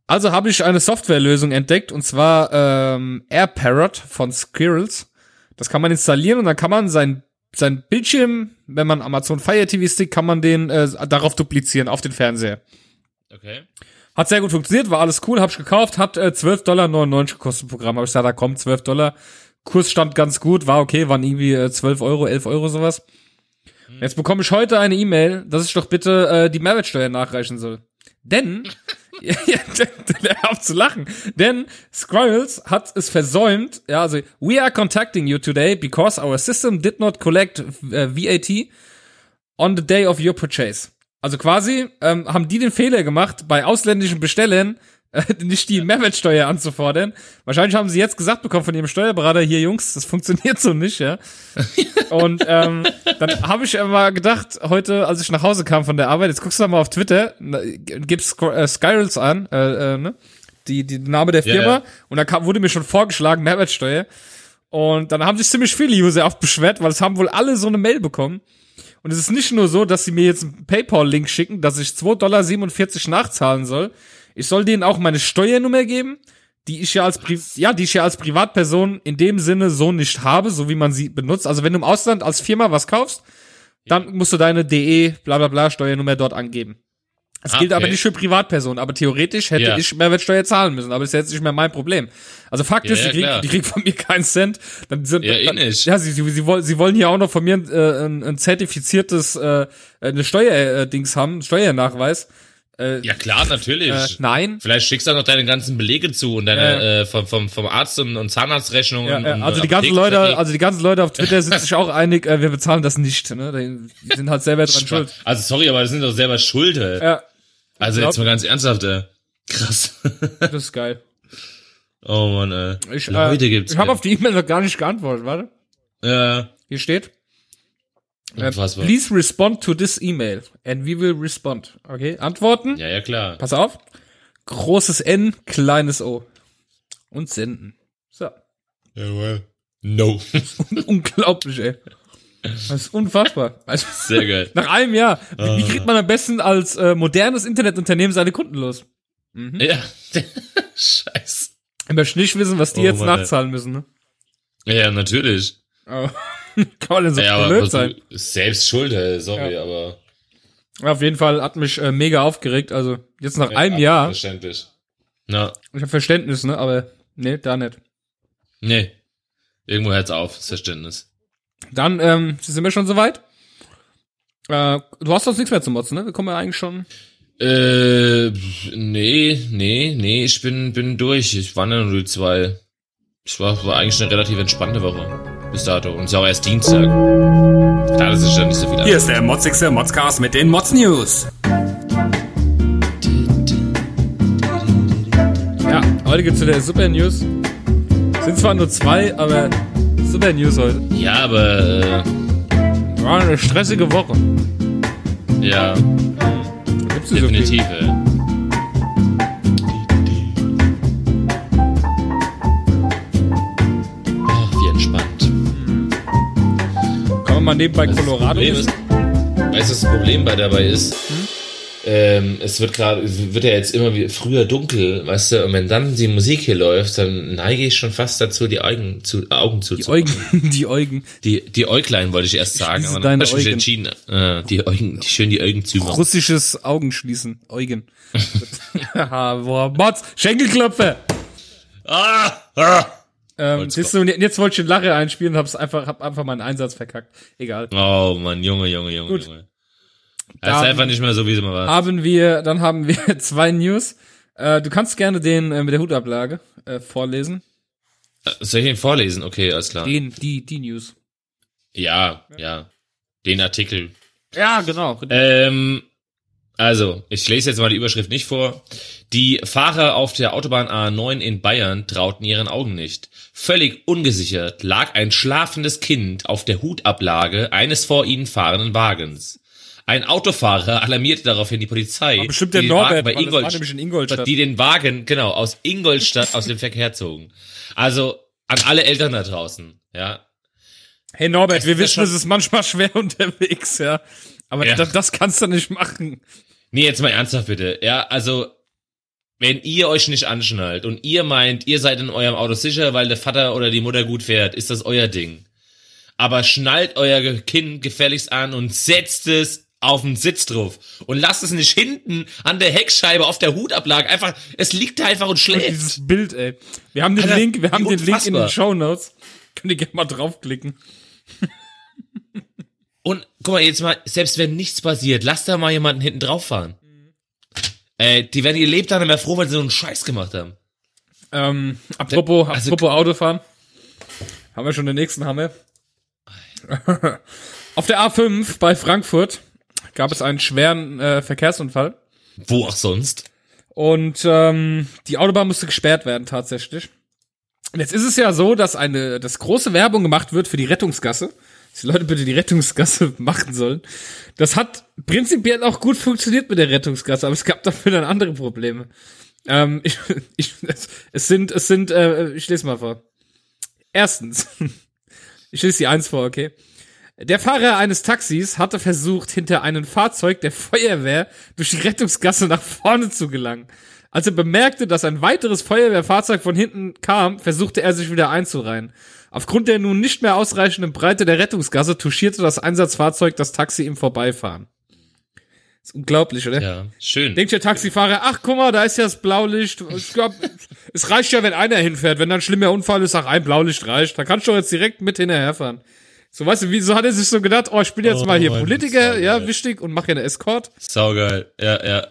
Speaker 1: Also habe ich eine Softwarelösung entdeckt, und zwar ähm, AirParrot von Squirrels. Das kann man installieren und dann kann man sein, sein Bildschirm, wenn man Amazon Fire TV Stick, kann man den äh, darauf duplizieren, auf den Fernseher.
Speaker 2: Okay.
Speaker 1: Hat sehr gut funktioniert, war alles cool, hab ich gekauft, hat äh, 12,99 Dollar gekostet, Programm. Hab ich gesagt, da kommt 12 Dollar. Kurs stand ganz gut, war okay, waren irgendwie äh, 12 Euro, 11 Euro sowas. Jetzt bekomme ich heute eine E-Mail, dass ich doch bitte äh, die Mehrwertsteuer nachreichen soll. Denn, ja, der auf zu lachen, denn Squirrels hat es versäumt, ja, also, we are contacting you today because our system did not collect äh, VAT on the day of your purchase. Also quasi ähm, haben die den Fehler gemacht, bei ausländischen Bestellern äh, nicht die Mehrwertsteuer anzufordern. Wahrscheinlich haben sie jetzt gesagt bekommen von ihrem Steuerberater, hier Jungs, das funktioniert so nicht, ja. Und ähm, dann habe ich immer gedacht, heute, als ich nach Hause kam von der Arbeit, jetzt guckst du mal auf Twitter, gibst äh, Skyrels an, äh, äh, ne? Die, die Name der
Speaker 2: Ja,
Speaker 1: Firma,
Speaker 2: ja.
Speaker 1: und da kam, wurde mir schon vorgeschlagen, Mehrwertsteuer. Und dann haben sich ziemlich viele User oft beschwert, weil es haben wohl alle so eine Mail bekommen. Und es ist nicht nur so, dass sie mir jetzt einen PayPal-Link schicken, dass ich 2,47 Dollar nachzahlen soll. Ich soll denen auch meine Steuernummer geben, die ich ja als Pri ja, die ich ja als Privatperson in dem Sinne so nicht habe, so wie man sie benutzt. Also wenn du im Ausland als Firma was kaufst, dann musst du deine DE bla bla bla Steuernummer dort angeben. Das
Speaker 2: Ah,
Speaker 1: gilt aber
Speaker 2: okay.
Speaker 1: nicht für Privatpersonen, aber theoretisch hätte
Speaker 2: Ja.
Speaker 1: ich Mehrwertsteuer zahlen müssen, aber das ist jetzt nicht mehr mein Problem. Also Fakt
Speaker 2: Ja,
Speaker 1: ist,
Speaker 2: ja,
Speaker 1: die, kriegen,
Speaker 2: klar.
Speaker 1: die kriegen von mir keinen Cent. Dann sind,
Speaker 2: Ja, eh
Speaker 1: dann,
Speaker 2: nicht.
Speaker 1: ja sie, sie, sie, wollen, sie wollen hier auch noch von mir äh, ein, ein zertifiziertes äh, eine Steuerdings haben, einen Steuernachweis. Äh,
Speaker 2: Ja klar, natürlich.
Speaker 1: äh, nein.
Speaker 2: Vielleicht schickst du auch noch deine ganzen Belege zu und deine äh, vom, vom, vom Arzt und, und Zahnarztrechnungen.
Speaker 1: Ja,
Speaker 2: und,
Speaker 1: ja,
Speaker 2: und
Speaker 1: also die ganzen Leute, also die ganzen Leute auf Twitter sind sich auch einig, äh, wir bezahlen das nicht. Ne? Die sind halt selber dran schuld.
Speaker 2: Also sorry, aber das sind doch selber Schuld.
Speaker 1: Ja,
Speaker 2: also
Speaker 1: glaub-
Speaker 2: jetzt mal ganz ernsthaft, ey. Krass.
Speaker 1: das ist geil.
Speaker 2: oh Mann, ey.
Speaker 1: Ich,
Speaker 2: Leute
Speaker 1: äh,
Speaker 2: gibt's.
Speaker 1: ich habe auf die E-Mail noch gar nicht geantwortet, warte.
Speaker 2: Ja,
Speaker 1: Hier steht. Äh,
Speaker 2: unfassbar.
Speaker 1: please respond to this email and we will respond. Okay, antworten.
Speaker 2: Ja, ja, klar.
Speaker 1: Pass auf. Großes N, kleines O. Und senden. So.
Speaker 2: Jawohl. No.
Speaker 1: Unglaublich, ey. Das ist unfassbar. Also,
Speaker 2: Sehr geil.
Speaker 1: nach einem Jahr. Wie, wie kriegt man am besten als äh, modernes Internetunternehmen seine Kunden los?
Speaker 2: Ja. Scheiß.
Speaker 1: Ich möchte nicht wissen, was die
Speaker 2: Oh
Speaker 1: jetzt
Speaker 2: Mann, ey.
Speaker 1: nachzahlen müssen, ne?
Speaker 2: Ja, natürlich.
Speaker 1: Aber, kann man denn so
Speaker 2: Ja,
Speaker 1: blöd sein?
Speaker 2: selbst schuld, ey. Sorry, aber.
Speaker 1: Auf jeden Fall hat mich äh, mega aufgeregt. Also jetzt nach einem Jahr.
Speaker 2: Verständlich. Na,
Speaker 1: Ich habe Verständnis, ne? Aber nee, da nicht.
Speaker 2: nee. Irgendwo hört's auf, das Verständnis.
Speaker 1: Dann ähm, sind wir schon soweit. Äh, du hast doch nichts mehr zu motzen, ne? Wir kommen ja eigentlich schon.
Speaker 2: Äh, nee, nee, nee, ich bin, bin durch. Ich war nur die zwei. Ich war, war eigentlich eine relativ entspannte Woche. Bis dato. Und es ist auch erst Dienstag. Da ist es ja nicht so viel.
Speaker 3: Hier ist der motzigste Modscast mit den Mods News.
Speaker 1: Ja, heute gibt's wieder Super News. Sind zwar nur zwei, aber Super News heute.
Speaker 2: Ja, aber,
Speaker 1: War eine stressige Woche.
Speaker 2: äh, ja,
Speaker 1: Gibt's nicht so viel.
Speaker 2: definitiv, ey. Ach, wie entspannt.
Speaker 1: Kann man mal nebenbei
Speaker 2: Weißt
Speaker 1: Colorado
Speaker 2: Das Problem ist, weißt du, das Problem bei dabei ist, ähm, es wird gerade, wird ja jetzt immer früher dunkel, weißt du, und wenn dann die Musik hier läuft, dann neige ich schon fast dazu, die Augen zu, Augen zu
Speaker 1: Die Eugen, die Eugen.
Speaker 2: Die, die Äuglein wollte ich erst sagen, aber dann
Speaker 1: deine
Speaker 2: hab ich mich entschieden, äh, die Augen, die schön die Augen zu machen.
Speaker 1: Russisches Augenschließen. Eugen. Boah, Mods, Schenkelklopfe!
Speaker 2: Ah, ah.
Speaker 1: Ähm, siehst du, jetzt wollte ich den Lache einspielen und hab's einfach, hab einfach meinen Einsatz verkackt. Egal.
Speaker 2: Oh Mann, Junge, Junge, Junge,
Speaker 1: Gut.
Speaker 2: Junge. Das ist einfach nicht mehr so, wie es immer war.
Speaker 1: Haben wir, dann haben wir zwei News. Äh, du kannst gerne den äh, mit der Hutablage äh, vorlesen.
Speaker 2: Soll ich ihn vorlesen? Okay, alles klar.
Speaker 1: Den, die, die News.
Speaker 2: Ja, ja. Den Artikel.
Speaker 1: Ja, genau.
Speaker 2: Ähm, also, ich lese jetzt mal die Überschrift nicht vor. Die Fahrer auf der Autobahn A9 in Bayern trauten ihren Augen nicht. Völlig ungesichert lag ein schlafendes Kind auf der Hutablage eines vor ihnen fahrenden Wagens. Ein Autofahrer alarmierte daraufhin die Polizei,
Speaker 1: War bestimmt der Norbert,
Speaker 2: bei Ingolstadt,
Speaker 1: nämlich in Ingolstadt.
Speaker 2: die den Wagen, genau, aus Ingolstadt aus dem Verkehr zogen. Also, an alle Eltern da draußen, ja.
Speaker 1: Hey Norbert,
Speaker 2: Es
Speaker 1: wir wissen, es ist manchmal schwer unterwegs, ja. Aber
Speaker 2: Ja.
Speaker 1: Das, das kannst du nicht machen.
Speaker 2: Nee, jetzt mal ernsthaft bitte. Ja, also, wenn ihr euch nicht anschnallt und ihr meint, ihr seid in eurem Auto sicher, weil der Vater oder die Mutter gut fährt, ist das euer Ding. Aber schnallt euer Kind gefälligst an und setzt es auf den Sitz drauf. Und lasst es nicht hinten an der Heckscheibe auf der Hutablage einfach, es liegt da einfach und schläft.
Speaker 1: Dieses Bild, ey. Wir haben den
Speaker 2: Alter,
Speaker 1: Link, wir haben den Link in den. Show Notes. Könnt ihr gerne mal draufklicken.
Speaker 2: Und guck mal, jetzt mal, selbst wenn nichts passiert, lasst da mal jemanden hinten drauf fahren. Äh, die werden ihr Leben dann mehr froh, weil sie so einen Scheiß gemacht haben.
Speaker 1: Ähm, apropos,
Speaker 2: Also-
Speaker 1: apropos Autofahren. Haben wir schon den nächsten Hammer. Auf der A5 bei Frankfurt gab es einen schweren äh, Verkehrsunfall.
Speaker 2: Wo auch sonst.
Speaker 1: Und ähm, die Autobahn musste gesperrt werden tatsächlich. Und jetzt ist es ja so, dass eine, dass große Werbung gemacht wird für die Rettungsgasse. Dass die Leute bitte die Rettungsgasse machen sollen. Das hat prinzipiell auch gut funktioniert mit der Rettungsgasse, aber es gab dafür dann andere Probleme. Ähm, ich, ich, es, sind, es sind, äh, ich lese mal vor. Erstens, ich lese die eins vor, okay. Der Fahrer eines Taxis hatte versucht, hinter einem Fahrzeug der Feuerwehr durch die Rettungsgasse nach vorne zu gelangen. Als er bemerkte, dass ein weiteres Feuerwehrfahrzeug von hinten kam, versuchte er sich wieder einzureihen. Aufgrund der nun nicht mehr ausreichenden Breite der Rettungsgasse touchierte das Einsatzfahrzeug das Taxi im Vorbeifahren. Ist unglaublich, oder?
Speaker 2: Ja, schön.
Speaker 1: Denkt der Taxifahrer, ach guck mal, da ist ja das Blaulicht. Ich glaub, es reicht ja, wenn einer hinfährt. Wenn dann ein schlimmer Unfall ist, ach, ein Blaulicht reicht. Da kannst du doch jetzt direkt mit hinterherfahren. So, weißt du, wieso hat er sich so gedacht, oh, ich bin jetzt
Speaker 2: Oh,
Speaker 1: mal hier Politiker,
Speaker 2: saugeil.
Speaker 1: ja, wichtig, und mache hier eine Escort.
Speaker 2: Saugeil. Ja, ja.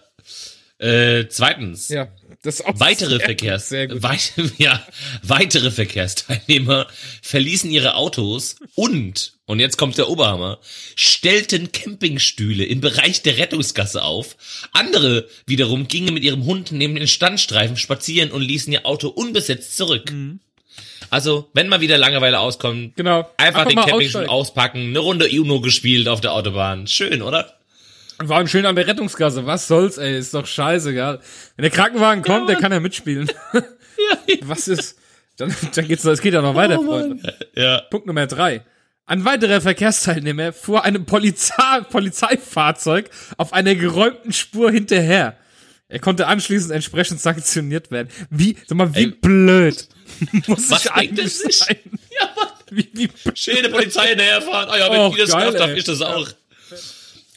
Speaker 2: Äh, zweitens.
Speaker 1: Ja, das ist auch
Speaker 2: Weitere
Speaker 1: sehr,
Speaker 2: Verkehrs
Speaker 1: Sehr gut.
Speaker 2: Weit ja, weitere Verkehrsteilnehmer verließen ihre Autos und und jetzt kommt der Oberhammer stellten Campingstühle im Bereich der Rettungsgasse auf. Andere wiederum gingen mit ihrem Hund neben den Standstreifen spazieren und ließen ihr Auto unbesetzt zurück. Also, wenn mal wieder Langeweile auskommt,
Speaker 1: Genau.
Speaker 2: einfach, den
Speaker 1: mal
Speaker 2: Campingstuhl auspacken, eine Runde Uno gespielt auf der Autobahn. Schön, oder?
Speaker 1: War ein schön an der Rettungsgasse. Was soll's, ey, ist doch scheißegal. Wenn der Krankenwagen kommt, der kann ja mitspielen.
Speaker 2: Ja,
Speaker 1: Was ist, dann, dann geht's, es geht ja noch weiter,
Speaker 2: Oh,
Speaker 1: Freunde.
Speaker 2: Ja.
Speaker 1: Punkt Nummer drei. Ein weiterer Verkehrsteilnehmer fuhr einem Polizei Polizeifahrzeug auf einer geräumten Spur hinterher. Er konnte anschließend entsprechend sanktioniert werden. Wie, sag mal, wie
Speaker 2: Ey,
Speaker 1: blöd muss
Speaker 2: was
Speaker 1: ich eigentlich
Speaker 2: das nicht?
Speaker 1: sein?
Speaker 2: Ja, Mann.
Speaker 1: Wie, wie,
Speaker 2: Schöne Polizei hinterherfahren. Ah ja, wenn
Speaker 1: Och,
Speaker 2: die das
Speaker 1: geil,
Speaker 2: darf
Speaker 1: ey.
Speaker 2: ich das auch.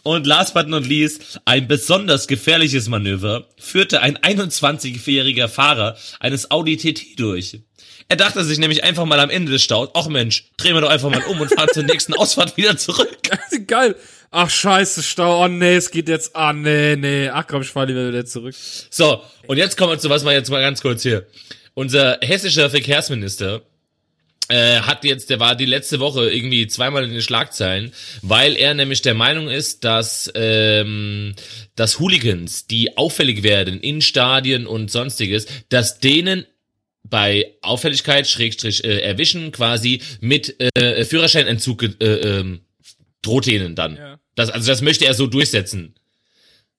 Speaker 2: Und last but not least, ein besonders gefährliches Manöver führte ein 21-jähriger Fahrer eines Audi TT durch. Er dachte sich nämlich einfach mal am Ende des Staus, ach Mensch, drehen wir doch einfach mal um und fahren zur nächsten Ausfahrt wieder zurück.
Speaker 1: Geil. Ach scheiße, Stau. Oh nee, es geht jetzt. Ah nee, nee. Ach komm, ich fahr lieber wieder zurück.
Speaker 2: So, und jetzt kommen wir zu was mal jetzt mal ganz kurz hier. Unser hessischer Verkehrsminister äh, hat jetzt, der war die letzte Woche irgendwie zweimal in den Schlagzeilen, weil er nämlich der Meinung ist, dass ähm, dass Hooligans, die auffällig werden in Stadien und sonstiges, dass denen bei Auffälligkeit, Schrägstrich, äh, erwischen quasi mit äh, Führerscheinentzug äh, ähm, droht denen dann.
Speaker 1: Ja.
Speaker 2: Das, also das möchte er so durchsetzen.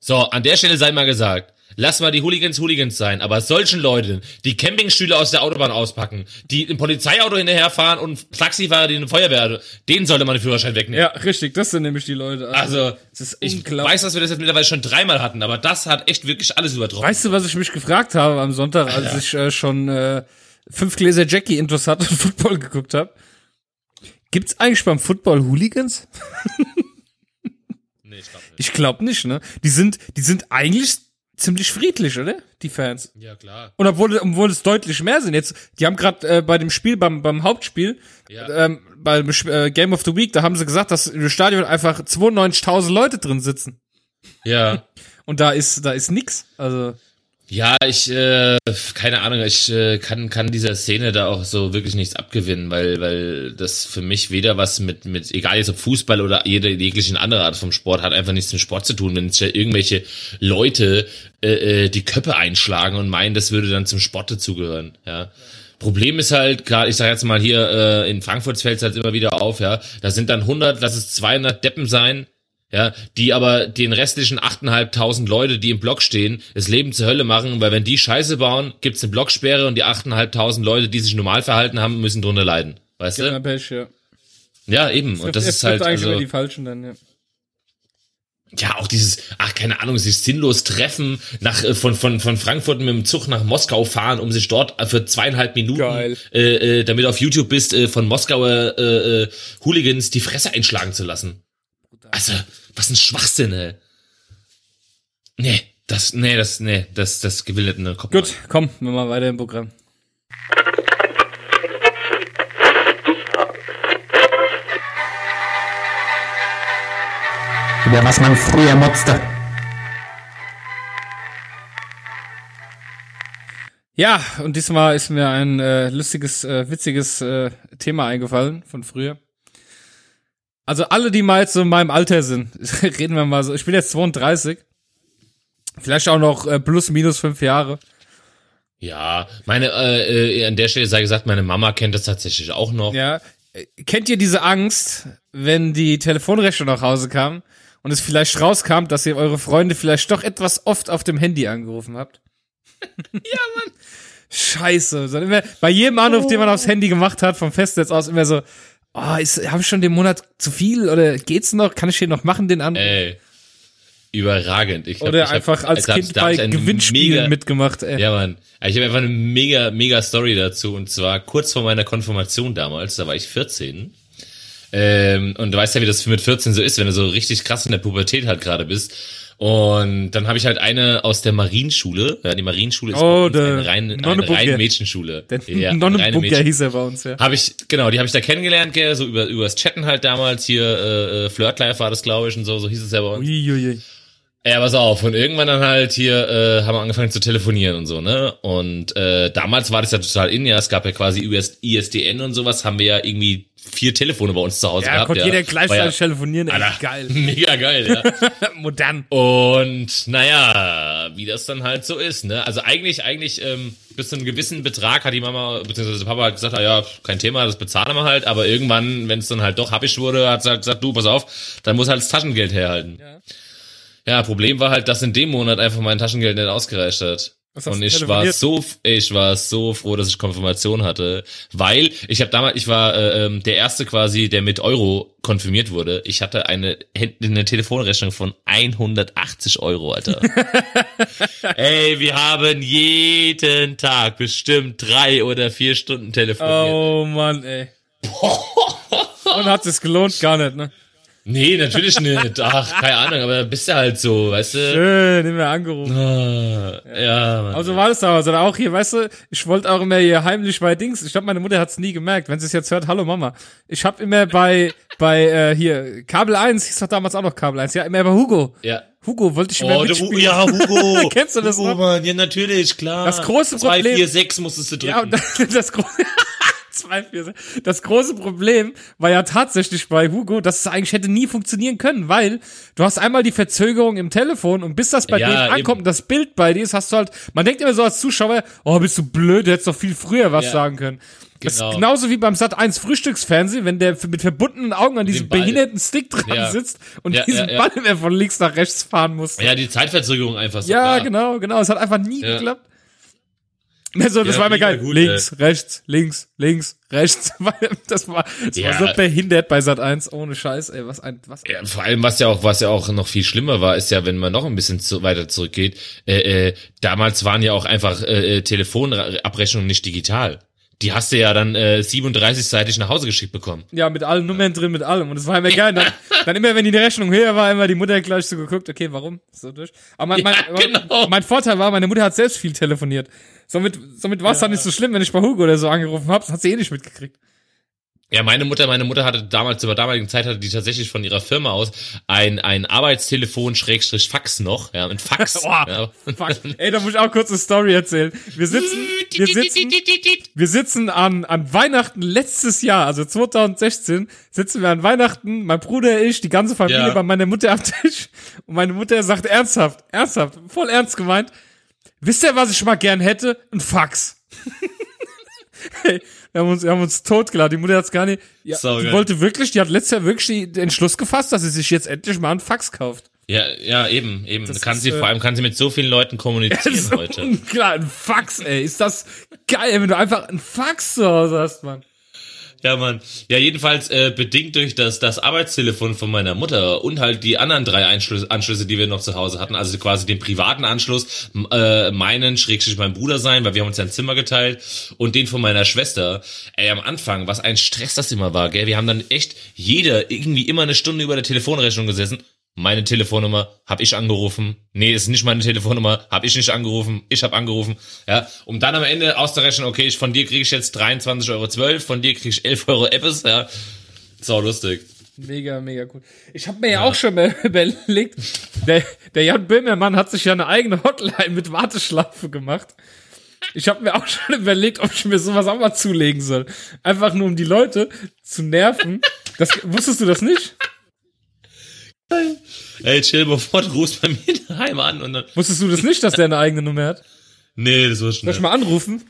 Speaker 2: So, an der Stelle sei mal gesagt, lass mal die Hooligans Hooligans sein, aber solchen Leuten, die Campingstühle aus der Autobahn auspacken, die im Polizeiauto hinterherfahren und Taxifahrer, die eine Feuerwehr, denen sollte man den Führerschein wegnehmen.
Speaker 1: Ja, richtig. Das sind nämlich die Leute.
Speaker 2: Also,
Speaker 1: das ist
Speaker 2: ich weiß, dass wir das jetzt mittlerweile schon dreimal hatten, aber das hat echt wirklich alles übertroffen.
Speaker 1: Weißt du, was ich mich gefragt habe am Sonntag, als ich äh, schon äh, fünf Gläser Jackie interessant und Football geguckt habe? Gibt's eigentlich beim Football Hooligans?
Speaker 2: Nee, ich glaub nicht.
Speaker 1: Ich glaube nicht, ne? Die sind, die sind eigentlich ziemlich friedlich, oder? Die Fans.
Speaker 2: Ja, klar.
Speaker 1: Und obwohl, obwohl es deutlich mehr sind. Jetzt, die haben gerade äh, bei dem Spiel, beim, beim Hauptspiel,
Speaker 2: Ja.
Speaker 1: ähm, beim äh, Game of the Week, da haben sie gesagt, dass im Stadion einfach 92.000 Leute drin sitzen.
Speaker 2: Ja.
Speaker 1: Und da ist, da ist nix. Also,
Speaker 2: Ja, ich, äh, keine Ahnung, ich äh, kann, kann dieser Szene da auch so wirklich nichts abgewinnen, weil, weil das für mich weder was mit, mit, egal jetzt ob Fußball oder jede jegliche andere Art vom Sport, hat einfach nichts mit Sport zu tun, wenn sich da irgendwelche Leute äh, äh, die Köpfe einschlagen und meinen, das würde dann zum Sport dazugehören, ja. Problem ist halt, gerade, ich sage jetzt mal hier, äh, in Frankfurt fällt es halt immer wieder auf, ja, da sind dann 100, lass es 200 Deppen sein, ja, die aber den restlichen 8.500 Leute, die im Block stehen, das Leben zur Hölle machen, weil wenn die Scheiße bauen, gibt's eine Blocksperre und die 8.500 Leute, die sich normal verhalten haben, müssen drunter leiden. Weißt
Speaker 1: ja,
Speaker 2: du?
Speaker 1: Pech, ja.
Speaker 2: Ja, eben. Und das ist halt,
Speaker 1: eigentlich
Speaker 2: also,
Speaker 1: die Falschen dann, ja.
Speaker 2: ja, auch dieses, ach, keine Ahnung, sich sinnlos treffen, nach, äh, von, von, von Frankfurt mit dem Zug nach Moskau fahren, um sich dort äh, für zweieinhalb Minuten,
Speaker 1: Geil.
Speaker 2: äh, äh, damit du auf YouTube bist, äh, von Moskauer äh, äh, Hooligans die Fresse einschlagen zu lassen. Also, was ein Schwachsinn, ey. Nee, das, nee, das, nee, das, das in den Kopf.
Speaker 1: Gut, komm, wir mal weiter im Programm.
Speaker 4: Über was man früher motzte.
Speaker 1: Ja, und diesmal ist mir ein äh, lustiges, äh, witziges äh, Thema eingefallen von früher. Also alle, die mal jetzt so in meinem Alter sind, reden wir mal so. Ich bin jetzt 32. Vielleicht auch noch äh, plus minus fünf Jahre.
Speaker 2: Ja, meine, äh, äh, an der Stelle sei gesagt, meine Mama kennt das tatsächlich auch noch.
Speaker 1: Ja. Kennt ihr diese Angst, wenn die Telefonrechnung nach Hause kam und es vielleicht rauskam, dass ihr eure Freunde vielleicht doch etwas oft auf dem Handy angerufen habt? ja, Mann. Scheiße. So immer, bei jedem Anruf, den man aufs Handy gemacht hat, vom Festnetz aus, immer so, oh, habe ich schon den Monat zu viel oder geht's noch? Kann ich den noch machen, den Anruf?
Speaker 2: Ey, überragend. Ich glaub,
Speaker 1: oder
Speaker 2: ich hab-
Speaker 1: einfach als
Speaker 2: da hab-
Speaker 1: Kind
Speaker 2: da hab
Speaker 1: bei Gewinnspielen
Speaker 2: mega-
Speaker 1: mitgemacht, ey.
Speaker 2: Ja, Mann. Ich habe einfach eine mega, mega Story dazu. Und zwar kurz vor meiner Konfirmation damals, da war ich 14. Ähm, und du weißt ja, wie das mit 14 so ist, wenn du so richtig krass in der Pubertät halt gerade bist. Und dann habe ich halt eine aus der Marienschule. Ja, die Marienschule ist
Speaker 1: Oh,
Speaker 2: eine rein, eine reine Mädchenschule.
Speaker 1: Der
Speaker 2: ja,
Speaker 1: Nonnenbunker hieß er bei uns, ja.
Speaker 2: habe ich, genau, die habe ich da kennengelernt, gell, so über übers Chatten halt damals hier, äh, äh, Flirtlife war das, glaube ich, und so, so hieß es ja bei uns.
Speaker 1: Uiuiui.
Speaker 2: Ja, pass auf. Und irgendwann dann halt hier äh, haben wir angefangen zu telefonieren und so, ne? Und äh, damals war das ja total in, ja. Es gab ja quasi US ISDN und sowas, haben wir ja irgendwie vier Telefone bei uns zu Hause
Speaker 1: Ja,
Speaker 2: gehabt.
Speaker 1: konnte
Speaker 2: ja.
Speaker 1: jeder
Speaker 2: War
Speaker 1: gleichzeitig
Speaker 2: ja,
Speaker 1: telefonieren, ey,
Speaker 2: Alter,
Speaker 1: geil.
Speaker 2: Mega geil, ja.
Speaker 1: Modern.
Speaker 2: Und naja, wie das dann halt so ist, ne? Also eigentlich, eigentlich, ähm, bis zu einem gewissen Betrag hat die Mama, beziehungsweise Papa halt gesagt, ah ja, kein Thema, das bezahlen wir halt, aber irgendwann, wenn es dann halt doch happig wurde, hat sie halt gesagt, du, pass auf, dann muss halt das Taschengeld herhalten.
Speaker 1: Ja.
Speaker 2: Ja, Problem war halt, dass in dem Monat einfach mein Taschengeld nicht ausgereicht hat. Und ich war so, ich war so froh, dass ich Konfirmation hatte, weil ich habe damals, ich war äh, ähm, der erste quasi, der mit Euro konfirmiert wurde. Ich hatte eine eine Telefonrechnung von 180 Euro, Alter. Ey, wir haben jeden Tag bestimmt drei oder vier Stunden telefoniert.
Speaker 1: Oh Mann, ey. Und hat es gelohnt? Gar nicht, ne?
Speaker 2: Nee, natürlich nicht. Ach, keine Ahnung, aber bist du halt so, weißt du?
Speaker 1: Schön, immer angerufen.
Speaker 2: Ah, ja, Mann.
Speaker 1: Also war das damals. Oder auch hier, weißt du, ich wollte auch immer hier heimlich bei Dings. Ich glaube, meine Mutter hat's nie gemerkt. Wenn sie es jetzt hört, hallo Mama. Ich habe immer bei, bei äh, hier, Kabel 1, hieß doch damals auch noch Kabel 1, ja, immer bei Hugo.
Speaker 2: ja.
Speaker 1: Hugo wollte ich immer
Speaker 2: Oh,
Speaker 1: mitspielen.
Speaker 2: ja, Hugo.
Speaker 1: Kennst du das
Speaker 2: Hugo,
Speaker 1: noch?
Speaker 2: Mann, ja, natürlich, klar.
Speaker 1: Das große Problem-
Speaker 2: vier, sechs musstest du drücken.
Speaker 1: Ja, das, das große. Das große Problem war ja tatsächlich bei Hugo, dass es eigentlich hätte nie funktionieren können, weil du hast einmal die Verzögerung im Telefon und bis das bei
Speaker 2: Ja,
Speaker 1: dir ankommt und das Bild bei dir ist, hast du halt, man denkt immer so als Zuschauer, oh, bist du blöd, du hättest doch viel früher was
Speaker 2: Ja.
Speaker 1: sagen können. Das
Speaker 2: Genau.
Speaker 1: ist genauso wie beim Sat 1 Frühstücksfernsehen, wenn der mit verbundenen Augen an diesem behinderten Stick dran
Speaker 2: Ja.
Speaker 1: sitzt und
Speaker 2: Ja,
Speaker 1: diesen
Speaker 2: ja.
Speaker 1: Ball immer von links nach rechts fahren muss.
Speaker 2: Ja, die Zeitverzögerung einfach so.
Speaker 1: Ja,
Speaker 2: klar.
Speaker 1: genau, genau. Es hat einfach nie geklappt. Also, das
Speaker 2: Ja,
Speaker 1: war mir geil.
Speaker 2: gut,
Speaker 1: links, rechts, links, links, rechts. Das war, das
Speaker 2: Ja.
Speaker 1: war so behindert bei Sat 1. Ohne Scheiß, ey. Was ein, was
Speaker 2: Ja, vor allem, was ja auch, was ja auch noch viel schlimmer war, ist ja, wenn man noch ein bisschen zu, weiter zurückgeht, äh, äh, damals waren ja auch einfach äh, äh, Telefonabrechnungen nicht digital. Die hast du ja dann äh, 37-seitig nach Hause geschickt bekommen.
Speaker 1: Ja, mit allen Nummern drin, mit allem. Und es war immer geil. Dann, dann immer, wenn die Rechnung höher war, immer die Mutter gleich so geguckt, okay, warum? So durch. Aber mein, mein,
Speaker 2: Ja, genau.
Speaker 1: mein Vorteil war, meine Mutter hat selbst viel telefoniert. Somit, somit war es dann nicht so schlimm, wenn ich bei Hugo oder so angerufen habe. Das hat sie eh nicht mitgekriegt.
Speaker 2: Ja, meine Mutter, meine Mutter hatte damals, zu der damaligen Zeit hatte die tatsächlich von ihrer Firma aus ein, ein Arbeitstelefon Schrägstrich Fax noch, ja, ein Fax.
Speaker 1: Boah,
Speaker 2: ja.
Speaker 1: fuck. Ey, da muss ich auch kurz eine Story erzählen. Wir sitzen, wir sitzen, wir sitzen an, an Weihnachten letztes Jahr, also 2016, sitzen wir an Weihnachten, mein Bruder, ich, die ganze Familie
Speaker 2: Ja.
Speaker 1: bei meiner Mutter am Tisch. Und meine Mutter sagt ernsthaft, ernsthaft, voll ernst gemeint, wisst ihr, was ich mal gern hätte? Ein Fax. hey, wir haben uns, wir haben uns totgeladen. Die Mutter hat's gar nicht, ja,
Speaker 2: Sau
Speaker 1: die
Speaker 2: geil.
Speaker 1: wollte wirklich, die hat letztes Jahr wirklich den Entschluss gefasst, dass sie sich jetzt endlich mal ein Fax kauft.
Speaker 2: Ja, ja, eben, eben.
Speaker 1: Das
Speaker 2: kann
Speaker 1: ist,
Speaker 2: sie,
Speaker 1: äh,
Speaker 2: vor allem kann sie mit so vielen Leuten kommunizieren
Speaker 1: so
Speaker 2: heute.
Speaker 1: Klar, ein Fax, ey. Ist das geil, wenn du einfach ein Fax zu Hause hast, Mann.
Speaker 2: Ja, Mann. Ja, jedenfalls äh, bedingt durch das, das Arbeitstelefon von meiner Mutter und halt die anderen drei Anschlüsse, Anschlüsse, die wir noch zu Hause hatten, also quasi den privaten Anschluss, äh, meinen, schrägstrich mein Bruder sein, weil wir haben uns ja ein Zimmer geteilt und den von meiner Schwester. Ey, am Anfang, was ein Stress das immer war, gell? Wir haben dann echt jeder irgendwie immer eine Stunde über der Telefonrechnung gesessen. Meine Telefonnummer habe ich angerufen. Nee, ist nicht meine Telefonnummer, habe ich nicht angerufen. Ich habe angerufen. Ja, um dann am Ende auszurechnen, okay, ich, von dir kriege ich jetzt 23,12 Euro, von dir kriege ich 11 Euro Appes. Ja, sau lustig.
Speaker 1: Mega, mega cool. Ich habe mir ja. auch schon mal überlegt, der, der Jan Böhmermann hat sich ja eine eigene Hotline mit Warteschleife gemacht. Ich habe mir auch schon überlegt, ob ich mir sowas auch mal zulegen soll. Einfach nur, um die Leute zu nerven. Das, wusstest du das nicht?
Speaker 2: Ey, chill, bevor du rufst bei mir daheim an und dann.
Speaker 1: Wusstest du das nicht, dass der eine eigene Nummer hat?
Speaker 2: Nee, das war
Speaker 1: Soll
Speaker 2: schnell.
Speaker 1: ich mal anrufen?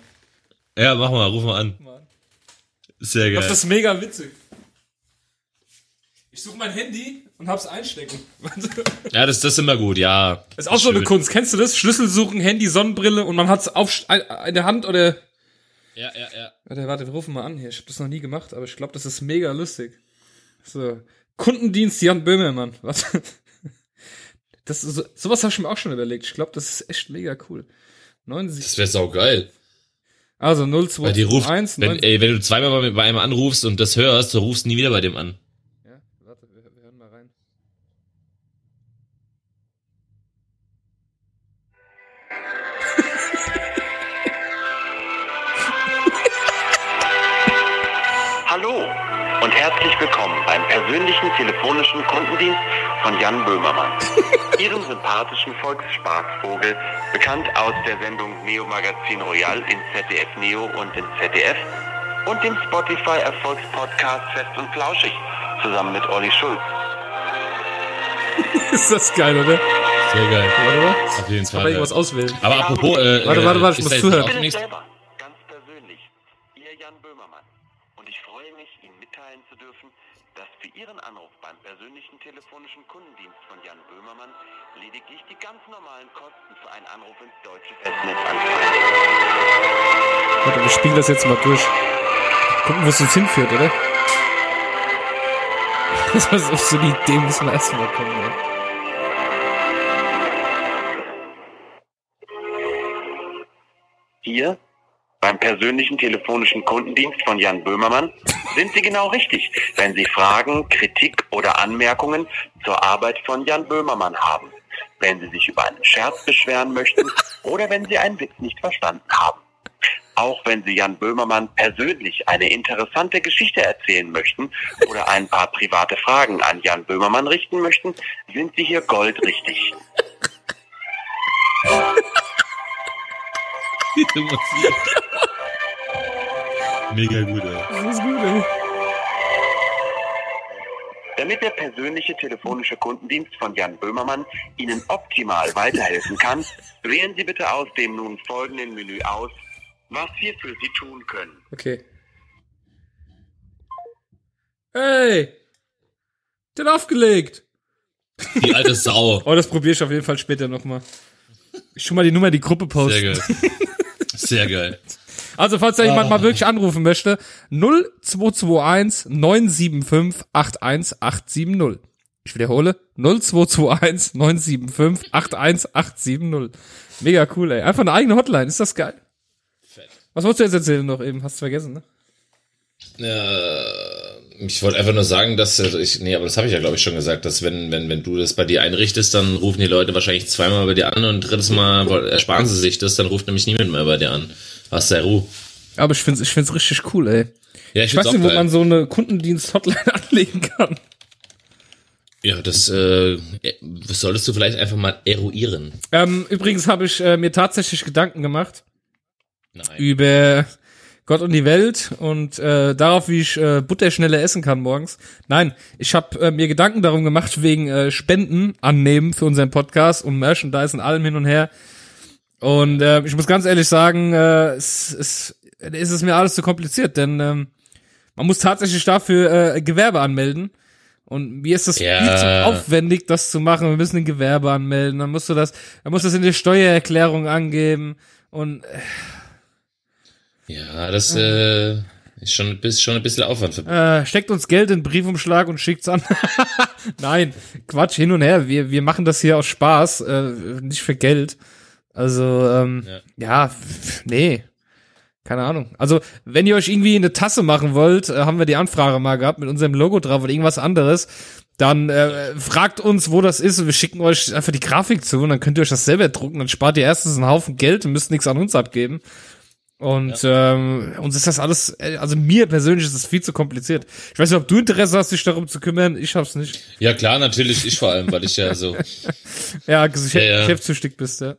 Speaker 2: Ja, mach mal, ruf mal an. Sehr geil.
Speaker 1: Das ist mega witzig. Ich suche mein Handy und hab's einstecken.
Speaker 2: Ja, das, das ist immer gut, ja.
Speaker 1: ist auch so eine. Kunst. Kennst du das? Schlüssel suchen, Handy, Sonnenbrille und man hat's auf in der Hand oder.
Speaker 2: Ja, ja, ja.
Speaker 1: Warte, warte, wir rufen mal an hier. Ich habe das noch nie gemacht, aber ich glaube, das ist mega lustig. So. Kundendienst Jan Böhmermann. Was? Das so- sowas habe ich mir auch schon überlegt. Ich glaube, das ist echt mega cool. 79.
Speaker 2: Das wäre sau geil.
Speaker 1: Also
Speaker 2: Weil die ruft,
Speaker 1: 0221
Speaker 2: wenn, ey, wenn du zweimal bei, bei einem anrufst und das hörst, du rufst nie wieder bei dem an.
Speaker 5: Telefonischen Kundendienst von Jan Böhmermann. Ihrem sympathischen Volksspaßvogel, bekannt aus der Sendung Neo Magazin Royal in ZDF Neo und in ZDF und dem Spotify Erfolgspodcast Fest und Flauschig zusammen mit Olli Schulz.
Speaker 1: Ist das geil, oder?
Speaker 2: Sehr geil.
Speaker 1: Warte mal.
Speaker 2: Auf jeden
Speaker 1: Kann
Speaker 2: Fall.
Speaker 1: man irgendwas auswählen?
Speaker 2: Aber apropos, äh,
Speaker 1: Warte, warte, warte, ich
Speaker 2: ist
Speaker 1: muss zuhören.
Speaker 5: Ihren Anruf beim persönlichen telefonischen Kundendienst von Jan Böhmermann lediglich die ganz normalen Kosten für einen Anruf ins deutsche Festnetz anfallen.
Speaker 1: Warte, wir spielen das jetzt mal durch. Gucken, wo es uns hinführt, oder? Das war auf so die Idee, müssen wir erstmal kommen, ey.
Speaker 5: Hier Beim persönlichen telefonischen Kundendienst von Jan Böhmermann sind Sie genau richtig, wenn Sie Fragen, Kritik oder Anmerkungen zur Arbeit von Jan Böhmermann haben. Wenn Sie sich über einen Scherz beschweren möchten oder wenn Sie einen Witz nicht verstanden haben. Auch wenn Sie Jan Böhmermann persönlich eine interessante Geschichte erzählen möchten oder ein paar private Fragen an Jan Böhmermann richten möchten, sind Sie hier goldrichtig.
Speaker 2: Du Musik. Mega gut, ey.
Speaker 1: Das ist gut, ey.
Speaker 5: Damit der persönliche telefonische Kundendienst von Jan Böhmermann Ihnen optimal weiterhelfen kann, wählen Sie bitte aus dem nun folgenden Menü aus, was wir für Sie tun können.
Speaker 1: Okay. Hey! Den aufgelegt!
Speaker 2: Die alte Sau.
Speaker 1: Oh, das probiere ich auf jeden Fall später nochmal. Schon mal die Nummer in die Gruppe posten.
Speaker 2: Sehr geil. Sehr geil.
Speaker 1: Also, falls da jemand mal wirklich anrufen möchte, 0221 975 81870. Ich wiederhole, 0221 975 81870. Mega cool, ey. Einfach eine eigene Hotline, ist das geil. Was wolltest du jetzt erzählen noch eben? Hast du vergessen, ne?
Speaker 2: Äh, ich wollte einfach nur sagen, dass äh, ich, nee, aber das habe ich ja glaube ich schon gesagt, dass wenn wenn wenn du das bei dir einrichtest, dann rufen die Leute wahrscheinlich zweimal bei dir an und drittes Mal ersparen sie sich das, dann ruft nämlich niemand mehr bei dir an. Hast du ja Ruhe.
Speaker 1: Aber ich find's, ich find's richtig cool, ey.
Speaker 2: Ja,
Speaker 1: Ich
Speaker 2: find's
Speaker 1: weiß nicht, wo
Speaker 2: geil.
Speaker 1: man so eine Kundendienst-Hotline anlegen kann.
Speaker 2: Ja, das äh, das solltest du vielleicht einfach mal eruieren.
Speaker 1: Ähm, übrigens habe ich äh, mir tatsächlich Gedanken gemacht
Speaker 2: Nein.
Speaker 1: über Gott und die Welt und äh, darauf, wie ich äh, Butter schneller essen kann morgens. Nein, ich habe äh, mir Gedanken darum gemacht, wegen äh, Spenden annehmen für unseren Podcast und Merchandise und allem hin und her. Und äh, ich muss ganz ehrlich sagen, äh, es, es, es ist mir alles zu kompliziert, denn ähm, man muss tatsächlich dafür äh, Gewerbe anmelden. Und mir ist das
Speaker 2: Ja.
Speaker 1: viel zu aufwendig, das zu machen. Wir müssen ein Gewerbe anmelden. Dann musst du das, dann musst du das in der Steuererklärung angeben. Und
Speaker 2: Ja, das äh, ist schon, ist schon ein bisschen Aufwand
Speaker 1: äh, steckt uns Geld in den Briefumschlag und schickt's an. Nein, Quatsch, hin und her. Wir, wir machen das hier aus Spaß, äh, nicht für Geld. Also, ähm,
Speaker 2: Ja.
Speaker 1: ja, nee. Keine Ahnung. Also, wenn ihr euch irgendwie eine Tasse machen wollt, äh, haben wir die Anfrage mal gehabt mit unserem Logo drauf oder irgendwas anderes, dann äh, fragt uns, wo das ist und wir schicken euch einfach die Grafik zu und dann könnt ihr euch das selber drucken. Dann spart ihr erstens einen Haufen Geld und müsst nichts an uns abgeben. Und ähm, uns ist das alles, äh, also mir persönlich ist das viel zu kompliziert. Ich weiß nicht, ob du Interesse hast, dich darum zu kümmern. Ich hab's nicht.
Speaker 2: Ja klar, natürlich ich vor allem, weil ich ja so.
Speaker 1: Ja, Geschäft,
Speaker 2: Ja, ja.
Speaker 1: bist, ja.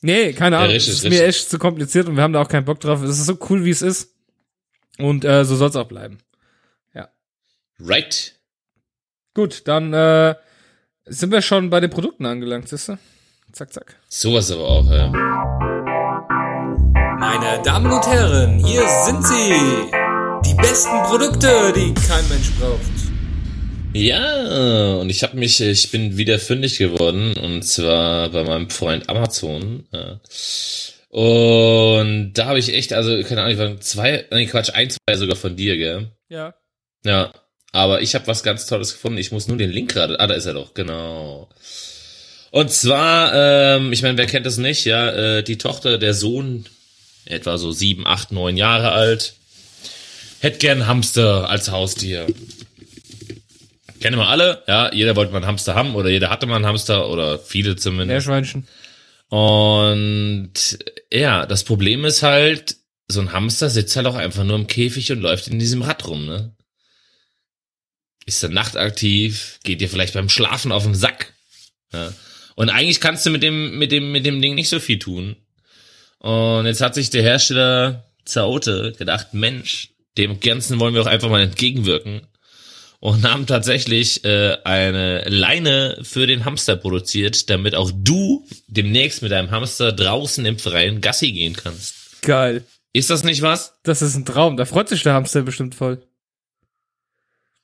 Speaker 1: Nee, keine Ahnung.
Speaker 2: richtig,
Speaker 1: es ist
Speaker 2: richtig.
Speaker 1: mir echt zu kompliziert und wir haben da auch keinen Bock drauf. Es ist so cool, wie es ist. Und äh, so soll's auch bleiben.
Speaker 2: Right.
Speaker 1: Gut, dann äh, sind wir schon bei den Produkten angelangt, siehst du? Zack, zack.
Speaker 2: Sowas aber auch, ja.
Speaker 3: Meine Damen und Herren, hier sind sie. Die besten Produkte, die kein Mensch braucht.
Speaker 2: Ja, und ich habe mich, ich bin wieder fündig geworden und zwar bei meinem Freund Amazon. Und da habe ich echt, also keine Ahnung, ich waren zwei, nee Quatsch, ein, zwei sogar von dir, gell?
Speaker 1: Ja.
Speaker 2: Ja, aber ich habe was ganz Tolles gefunden. Ich muss nur den Link gerade. Ah, da ist er doch, genau. Und zwar, ähm, ich meine, wer kennt das nicht? Ja, äh, die Tochter, der Sohn, etwa so sieben, acht, neun Jahre alt, hätte gern Hamster als Haustier. Kennen wir alle, ja, jeder wollte mal einen Hamster haben oder jeder hatte mal einen Hamster oder viele zumindest.
Speaker 1: Meerschweinchen.
Speaker 2: Und ja, das Problem ist halt, so ein Hamster sitzt halt auch einfach nur im Käfig und läuft in diesem Rad rum, ne? Ist dann nachtaktiv, geht dir vielleicht beim Schlafen auf den Sack. Ja. Und eigentlich kannst du mit dem, mit dem, mit dem Ding nicht so viel tun. Und jetzt hat sich der Hersteller Zaote gedacht, Mensch, dem Ganzen wollen wir auch einfach mal entgegenwirken. Und haben tatsächlich äh, eine Leine für den Hamster produziert, damit auch du demnächst mit deinem Hamster draußen im Freien Gassi gehen kannst.
Speaker 1: Geil.
Speaker 2: Ist das nicht was?
Speaker 1: Das ist ein Traum. Da freut sich der Hamster bestimmt voll.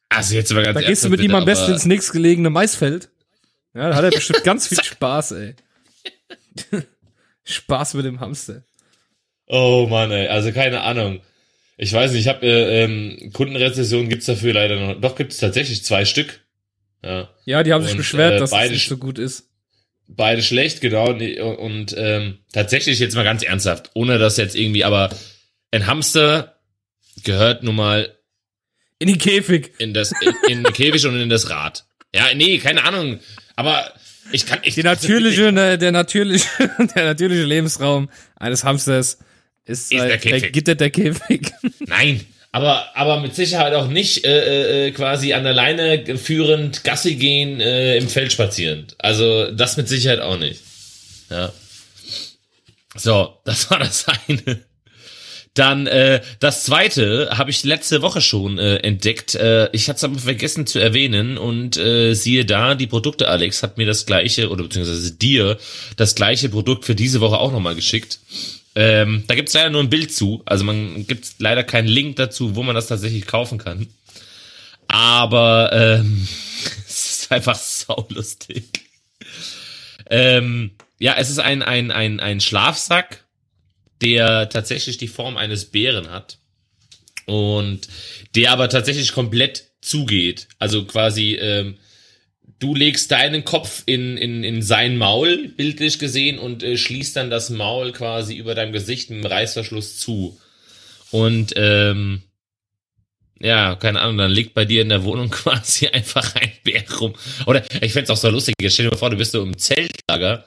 Speaker 2: Also jetzt mal ganz
Speaker 1: Da gehst du mit ihm am besten
Speaker 2: aber-
Speaker 1: ins nächstgelegene Maisfeld. Ja, da hat er bestimmt ganz viel Spaß, ey. Spaß mit dem Hamster.
Speaker 2: Oh Mann, ey, also keine Ahnung. Ich weiß nicht, ich habe äh, ähm, Kundenrezession gibt's dafür leider noch. Doch gibt's tatsächlich zwei Stück. Ja,
Speaker 1: Ja, die haben sich
Speaker 2: Und,
Speaker 1: beschwert,
Speaker 2: äh,
Speaker 1: dass es nicht so gut ist.
Speaker 2: beide schlecht, genau. Und, und ähm, tatsächlich jetzt mal ganz ernsthaft, ohne das jetzt irgendwie, aber ein Hamster gehört nun mal
Speaker 1: In den Käfig.
Speaker 2: in das in, in den Käfig und in das Rad. Ja, nee, keine Ahnung. Aber ich kann ich
Speaker 1: Die natürliche, ne, der natürliche, der natürliche Lebensraum eines Hamsters ist,
Speaker 2: Ist der
Speaker 1: halt
Speaker 2: Käfig.
Speaker 1: Gitter der Käfig.
Speaker 2: Nein, aber aber mit Sicherheit auch nicht äh, äh, quasi an der Leine führend Gassi gehen äh, im Feld spazierend. Also das mit Sicherheit auch nicht. Ja. So, das war das eine. Dann äh, das zweite habe ich letzte Woche schon äh, entdeckt. Äh, ich hatte es aber vergessen zu erwähnen und äh, siehe da, die Produkte Alex hat mir das gleiche oder beziehungsweise dir das gleiche Produkt für diese Woche auch nochmal geschickt. Ähm, da gibt's leider nur ein Bild zu, also man gibt leider keinen Link dazu, wo man das tatsächlich kaufen kann. Aber ähm, es ist einfach saulustig. Ähm, ja, es ist ein, ein, ein, ein Schlafsack, der tatsächlich die Form eines Bären hat. Und der aber tatsächlich komplett zugeht. Also quasi, ähm, du legst deinen Kopf in, in, in sein Maul, bildlich gesehen, und äh, schließt dann das Maul quasi über deinem Gesicht mit dem Reißverschluss zu. Und ähm, ja, keine Ahnung, dann liegt bei dir in der Wohnung quasi einfach ein Bär rum. Oder ich fänd's auch so lustig, jetzt stell dir mal vor, du bist so im Zeltlager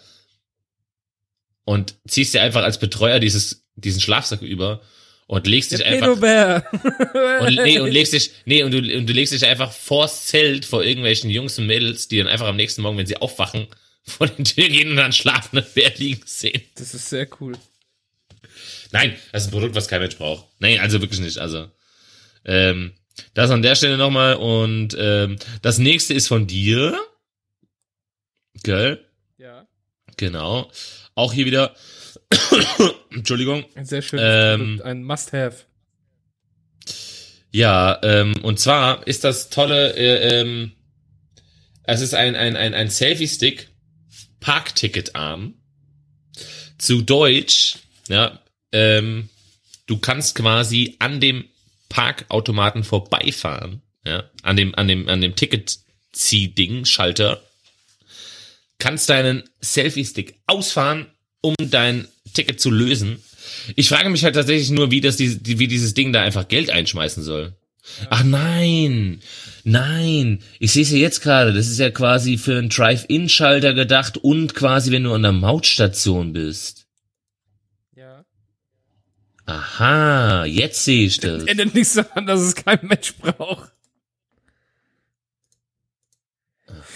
Speaker 2: und ziehst dir einfach als Betreuer dieses, diesen Schlafsack über und legst dich einfach und, nee, und legst dich, nee, und du, und du legst dich einfach vors Zelt vor irgendwelchen Jungs und Mädels, die dann einfach am nächsten Morgen, wenn sie aufwachen, vor den Tür gehen und dann schlafende Bär liegen sehen.
Speaker 1: Das ist sehr cool.
Speaker 2: Nein, das ist ein Produkt, was kein Mensch braucht. Nein, also wirklich nicht. Also, ähm, das an der Stelle nochmal. Und ähm, das nächste ist von dir. Gell?
Speaker 1: Ja.
Speaker 2: Genau. Auch hier wieder. Entschuldigung.
Speaker 1: Ein sehr schönes
Speaker 2: Ähm.
Speaker 1: Ein Must-Have.
Speaker 2: Ja, ähm, und zwar ist das tolle, äh, ähm, es ist ein, ein, ein, ein Selfie-Stick, Parkticketarm. Zu Deutsch, ja, ähm, du kannst quasi an dem Parkautomaten vorbeifahren, ja, an dem, an dem, an dem Ticket-Zieh-Ding, Schalter, kannst deinen Selfie-Stick ausfahren, um dein Ticket zu lösen. Ich frage mich halt tatsächlich nur, wie das, die, wie dieses Ding da einfach Geld einschmeißen soll. Ach nein, nein, ich sehe es ja jetzt gerade, das ist ja quasi für einen Drive-In-Schalter gedacht und quasi, wenn du an der Mautstation bist.
Speaker 1: Ja.
Speaker 2: Aha, jetzt sehe ich das.
Speaker 1: Ändert nichts daran, dass es kein Mensch braucht.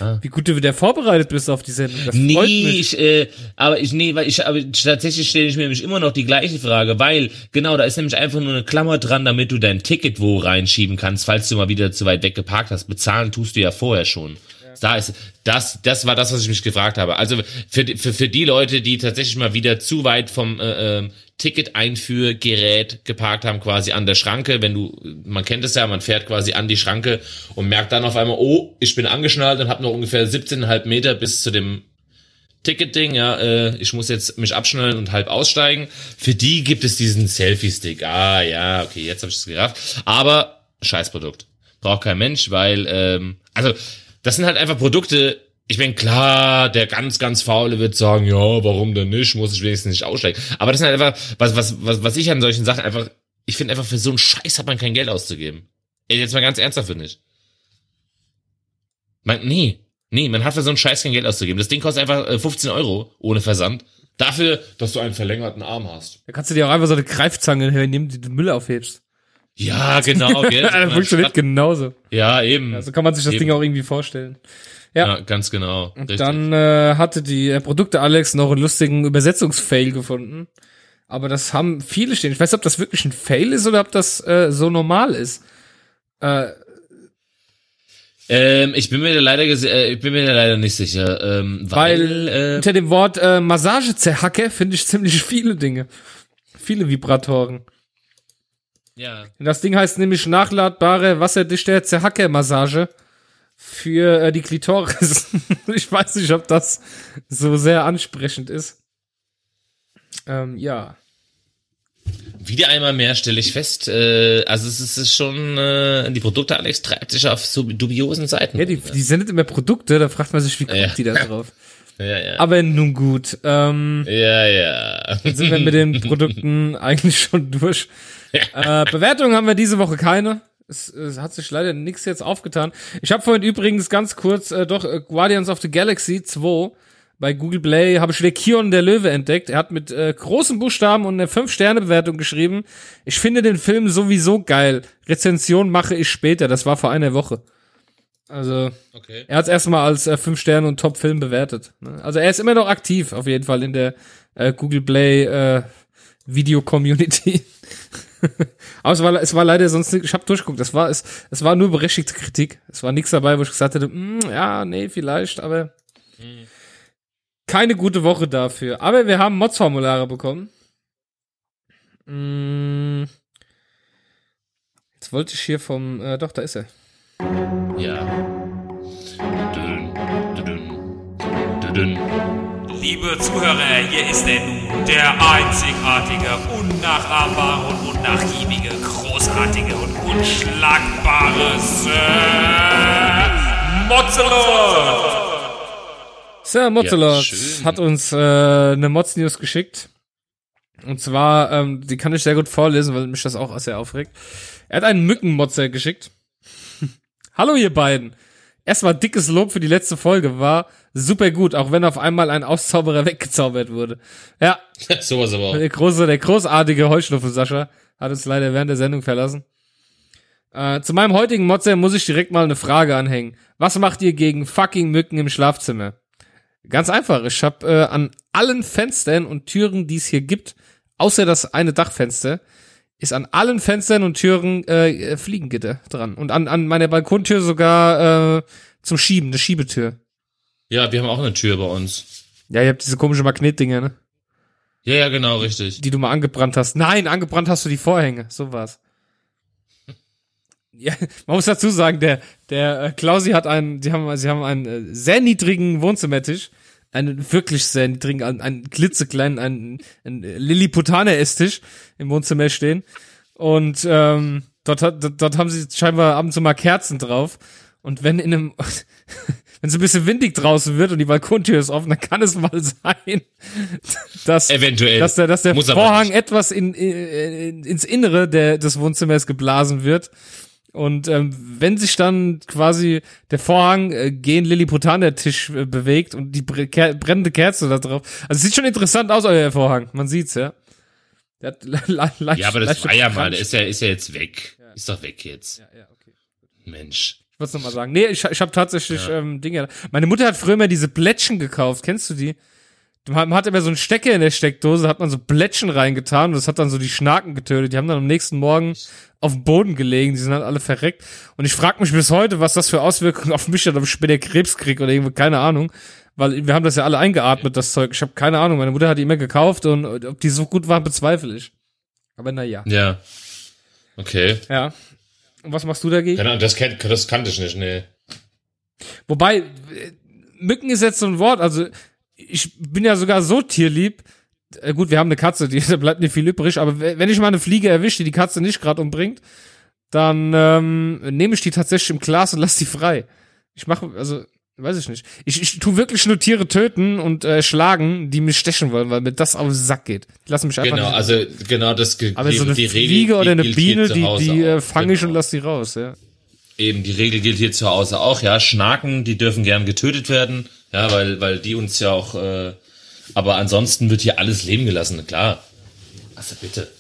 Speaker 2: Aha.
Speaker 1: Wie gut du wieder vorbereitet bist auf die Sendung. Das
Speaker 2: Nee, ich, äh, aber ich, nee, weil ich, aber tatsächlich stelle ich mir nämlich immer noch die gleiche Frage, weil, genau, da ist nämlich einfach nur eine Klammer dran, damit du dein Ticket wo reinschieben kannst, falls du mal wieder zu weit weg geparkt hast. Bezahlen tust du ja vorher schon. Da ist, das, das war das, was ich mich gefragt habe. Also für, die- für, für die Leute, die tatsächlich mal wieder zu weit vom äh, ähm, Ticket-Einführgerät geparkt haben, quasi an der Schranke, wenn du, man kennt es ja, man fährt quasi an die Schranke und merkt dann auf einmal, oh, ich bin angeschnallt und habe noch ungefähr 17,5 Meter bis zu dem Ticket-Ding, ja, äh, ich muss jetzt mich abschnallen und halb aussteigen. Für die gibt es diesen Selfie-Stick. Ah, ja, okay, jetzt habe ich es gerafft. Aber Scheißprodukt. Braucht kein Mensch, weil, ähm, also, das sind halt einfach Produkte, ich bin klar, der ganz, ganz Faule wird sagen, ja, warum denn nicht, muss ich wenigstens nicht aussteigen. Aber das sind halt einfach, was, was, was, was ich an solchen Sachen einfach, ich finde einfach, für so einen Scheiß hat man kein Geld auszugeben. Ey, jetzt mal ganz ernsthaft, finde ich. Man, nee, nee, man hat für so einen Scheiß kein Geld auszugeben. Das Ding kostet einfach äh, 15 Euro ohne Versand. Dafür, dass du einen verlängerten Arm hast.
Speaker 1: Da kannst du dir auch einfach so eine Greifzange hernehmen, die du Müll aufhebst.
Speaker 2: Ja, genau, gell?
Speaker 1: Funktioniert genauso.
Speaker 2: Ja, eben.
Speaker 1: Also kann man sich das
Speaker 2: Eben.
Speaker 1: Ding auch irgendwie vorstellen.
Speaker 2: Ja. ganz genau.
Speaker 1: Und
Speaker 2: Richtig.
Speaker 1: dann äh, hatte die äh, Produkte Alex noch einen lustigen Übersetzungsfail gefunden. Aber das haben viele stehen. Ich weiß nicht, ob das wirklich ein Fail ist oder ob das äh, so normal ist. Äh,
Speaker 2: ähm, ich bin mir da leider, äh, ich bin mir leider nicht sicher, ähm, weil,
Speaker 1: weil
Speaker 2: äh,
Speaker 1: unter dem Wort äh, Massagezerhacke finde ich ziemlich viele Dinge. Viele Vibratoren.
Speaker 2: ja,
Speaker 1: das Ding heißt nämlich nachladbare wasserdichte Zerhacke-Massage für äh, die Klitoris. ich weiß nicht, ob das so sehr ansprechend ist. Ähm, ja.
Speaker 2: wieder einmal mehr stelle ich fest, äh, also es ist, schon, äh, die Produkte Alex treibt sich auf so dubiosen Seiten.
Speaker 1: Ja, die, die sendet immer Produkte, da fragt man sich, wie kommt
Speaker 2: Ja.
Speaker 1: die da drauf?
Speaker 2: Ja, ja.
Speaker 1: Aber nun gut. Ähm,
Speaker 2: ja, ja.
Speaker 1: sind wir mit den Produkten eigentlich schon durch. Äh, Bewertungen haben wir diese Woche keine. Es, es hat sich leider nichts jetzt aufgetan. Ich habe vorhin übrigens ganz kurz äh, doch äh, Guardians of the Galaxy 2 bei Google Play habe ich wieder Kion der Löwe entdeckt. Er hat mit äh, großen Buchstaben und eine 5-Sterne-Bewertung geschrieben. Ich finde den Film sowieso geil. Rezension mache ich später. Das war vor einer Woche. Also,
Speaker 2: Okay.
Speaker 1: er hat es erstmal als äh, 5 Sterne und Top-Film bewertet. Ne? Also er ist immer noch aktiv, auf jeden Fall in der äh, Google Play äh, Video-Community. Aber es war, es war leider sonst nicht, ich habe durchgeguckt, es war, es, es war nur berechtigte Kritik. Es war nichts dabei, wo ich gesagt hätte, "Mm, ja, nee, vielleicht, aber keine gute Woche dafür. Aber wir haben Mods-Formulare bekommen. Mm. Jetzt wollte ich hier vom, äh, doch, da ist er.
Speaker 2: Ja. Dünn, dünn, dünn.
Speaker 3: Liebe Zuhörer, hier ist er nun, der einzigartige, unnachahmbare und unnachgiebige, großartige und unschlagbare Sir Mozzelot!
Speaker 1: Sir Mozzelot
Speaker 2: Ja,
Speaker 1: hat uns äh, eine Mods-News geschickt. Und zwar, ähm, die kann ich sehr gut vorlesen, weil mich das auch sehr aufregt. Er hat einen Mückenmotzer geschickt. Hallo ihr beiden. Erstmal dickes Lob für die letzte Folge, war super gut, auch wenn auf einmal ein Auszauberer weggezaubert wurde. Ja,
Speaker 2: Sowas aber auch.
Speaker 1: der große, der großartige Heuschnupfen Sascha hat uns leider während der Sendung verlassen. Äh, zu meinem heutigen Motzer muss ich direkt mal eine Frage anhängen. Was macht ihr gegen fucking Mücken im Schlafzimmer? Ganz einfach. Ich habe äh, an allen Fenstern und Türen, die es hier gibt, außer das eine Dachfenster, ist an allen Fenstern und Türen äh, Fliegengitter dran. Und an, an meiner Balkontür sogar äh, zum Schieben, eine Schiebetür.
Speaker 2: Ja, wir haben auch eine Tür bei uns.
Speaker 1: Ja, ihr habt diese komische Magnetdinger, ne?
Speaker 2: Ja, ja, genau, richtig.
Speaker 1: die du mal angebrannt hast. Nein, angebrannt hast du die Vorhänge. So war's. Ja, man muss dazu sagen, der, der äh, Klausi hat einen, die haben, sie haben einen äh, sehr niedrigen Wohnzimmertisch, einen wirklich sehr niedrigen, einen, einen klitzekleinen, einen, einen Lilliputaner-Esstisch im Wohnzimmer stehen. Und ähm, dort, hat, dort, dort haben sie scheinbar ab und zu mal Kerzen drauf. Und wenn in einem, wenn es ein bisschen windig draußen wird und die Balkontür ist offen, dann kann es mal sein, dass
Speaker 2: Eventuell.
Speaker 1: dass der, dass der Vorhang etwas in, in, ins Innere der, des Wohnzimmers geblasen wird. Und ähm, wenn sich dann quasi der Vorhang äh, gegen Lilliputaner Tisch äh, bewegt und die bre ker brennende Kerze da drauf. Also es sieht schon interessant aus, euer Vorhang. Man sieht's, ja. Der hat le le leicht,
Speaker 2: Ja, aber das war ja mal, der ist ja, ist ja jetzt weg. Ist doch weg jetzt.
Speaker 1: ja, ja, okay.
Speaker 2: Mensch.
Speaker 1: Ich wollte noch mal sagen. Nee, ich, ich habe tatsächlich ähm, Dinge. Meine Mutter hat früher immer diese Blättchen gekauft. Kennst du die? Man hat immer so einen Stecker in der Steckdose, hat man so Blättchen reingetan und das hat dann so die Schnaken getötet. Die haben dann am nächsten Morgen auf dem Boden gelegen, die sind halt alle verreckt. Und ich frage mich bis heute, was das für Auswirkungen auf mich hat, ob ich später Krebs krieg oder irgendwie, keine Ahnung. Weil wir haben das ja alle eingeatmet, das Zeug. Ich habe keine Ahnung. Meine Mutter hat die immer gekauft und ob die so gut waren, bezweifle ich. Aber naja.
Speaker 2: Ja. Okay.
Speaker 1: Ja. Und was machst du dagegen?
Speaker 2: Keine Ahnung, das, kennt, das kannte ich nicht, nee.
Speaker 1: Wobei, äh, Mücken ist jetzt so ein Wort, also ich bin ja sogar so tierlieb. Äh, gut, wir haben eine Katze, die, da bleibt nicht viel übrig, aber wenn ich mal eine Fliege erwische, die die Katze nicht gerade umbringt, dann ähm, nehme ich die tatsächlich im Glas und lass die frei. Ich mache, also, weiß ich nicht. Ich, ich tu wirklich nur Tiere töten und äh, schlagen, die mich stechen wollen, weil mir das auf den Sack geht. Die lassen mich einfach
Speaker 2: Genau, also genau das ge-
Speaker 1: aber
Speaker 2: die,
Speaker 1: so eine
Speaker 2: die
Speaker 1: Fliege oder eine
Speaker 2: gilt
Speaker 1: Biene, die, die äh, fange ich
Speaker 2: Genau.
Speaker 1: und lass die raus, ja.
Speaker 2: Eben, die Regel gilt hier zu Hause auch, ja. Schnaken, die dürfen gern getötet werden, ja, weil, weil die uns ja auch, äh, aber ansonsten wird hier alles leben gelassen, klar. Also bitte.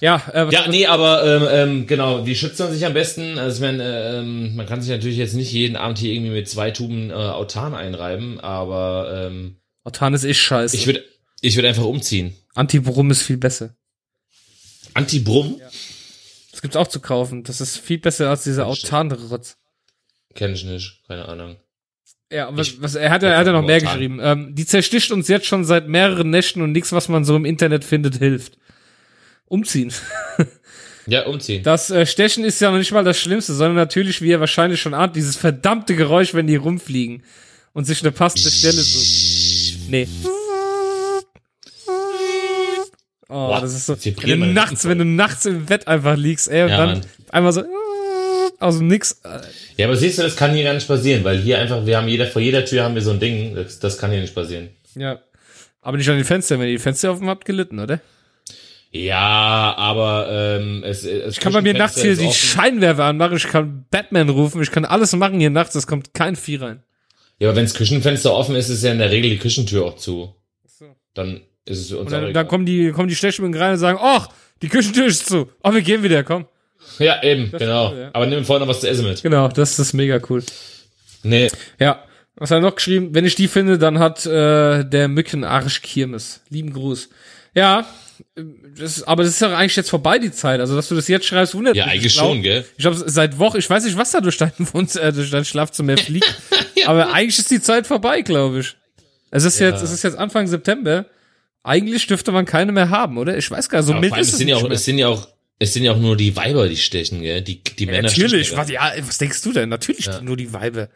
Speaker 1: Ja, äh,
Speaker 2: Ja, nee, aber ähm, ähm, genau, wie schützt man sich am besten? Also ich meine, ähm, man kann sich natürlich jetzt nicht jeden Abend hier irgendwie mit zwei Tuben äh, Autan einreiben, aber ähm,
Speaker 1: Autan ist eh scheiße.
Speaker 2: ich würde ich würd einfach umziehen.
Speaker 1: Antibrum ist viel besser.
Speaker 2: Antibrum?
Speaker 1: Das gibt's auch zu kaufen. Das ist viel besser als dieser Autan-Rotz.
Speaker 2: Kenn ich nicht, keine Ahnung.
Speaker 1: Ja, was, was, er hat ja, er hat ja noch mehr
Speaker 2: Autan.
Speaker 1: geschrieben. Ähm, die zersticht uns jetzt schon seit mehreren Nächten und nichts, was man so im Internet findet, hilft. Umziehen.
Speaker 2: Ja, umziehen.
Speaker 1: Das äh, Stechen ist ja noch nicht mal das Schlimmste, sondern natürlich, wie ihr wahrscheinlich schon ahnt, dieses verdammte Geräusch, wenn die rumfliegen und sich eine passende Stelle suchen. Nee. Oh,
Speaker 2: Boah,
Speaker 1: das ist so. Wenn nachts, wenn du nachts im Bett einfach liegst, ey, und
Speaker 2: Ja,
Speaker 1: dann
Speaker 2: Mann.
Speaker 1: einmal so. Dem Nix. Äh,
Speaker 2: Ja, aber siehst du, das kann hier gar nicht passieren, weil hier einfach, wir haben jeder, vor jeder Tür haben wir so ein Ding, das, das kann hier nicht passieren.
Speaker 1: Ja. Aber nicht an den Fenstern. Wenn ihr die Fenster offen habt, gelitten, oder?
Speaker 2: Ja, aber ähm, es, es
Speaker 1: Ich kann bei mir nachts hier die
Speaker 2: offen.
Speaker 1: Scheinwerfer anmachen, ich kann Batman rufen, ich kann alles machen hier nachts, es kommt kein Vieh rein.
Speaker 2: Ja, aber wenns Küchenfenster offen ist, ist ja in der Regel die Küchentür auch zu.
Speaker 1: so.
Speaker 2: Dann ist es uns
Speaker 1: Und dann, dann kommen die, kommen die Stechmücken rein und sagen, ach, die Küchentür ist zu. Oh, wir gehen wieder, komm.
Speaker 2: Ja, eben, genau.
Speaker 1: cool, ja.
Speaker 2: Aber nimm vorher noch was zu essen mit.
Speaker 1: Genau, das ist mega cool.
Speaker 2: Nee,
Speaker 1: Ja. Was hat er noch geschrieben? Wenn ich die finde, dann hat äh, der Mückenarsch Kirmes. Lieben Gruß. Ja, das, aber das ist ja eigentlich jetzt vorbei, die Zeit. Also, dass du das jetzt schreibst, wundert
Speaker 2: ja,
Speaker 1: mich.
Speaker 2: eigentlich
Speaker 1: Ich glaub-
Speaker 2: schon, gell?
Speaker 1: Ich glaube, seit Wochen, ich weiß nicht, was da durch dein, Wohn- äh, durch dein Schlafzimmer fliegt, aber eigentlich ist die Zeit vorbei, glaube ich. Es ist
Speaker 2: Ja.
Speaker 1: jetzt, es ist jetzt Anfang September. Eigentlich dürfte man keine mehr haben, oder? Ich weiß gar nicht, so
Speaker 2: Aber
Speaker 1: mild ist
Speaker 2: es sind
Speaker 1: nicht
Speaker 2: ja auch,
Speaker 1: mehr.
Speaker 2: es sind ja auch, es sind ja auch nur die Weiber, die stechen, gell? Die, die Männer
Speaker 1: Natürlich,
Speaker 2: stechen
Speaker 1: was, ja, was denkst du denn? Natürlich nur die Weiber.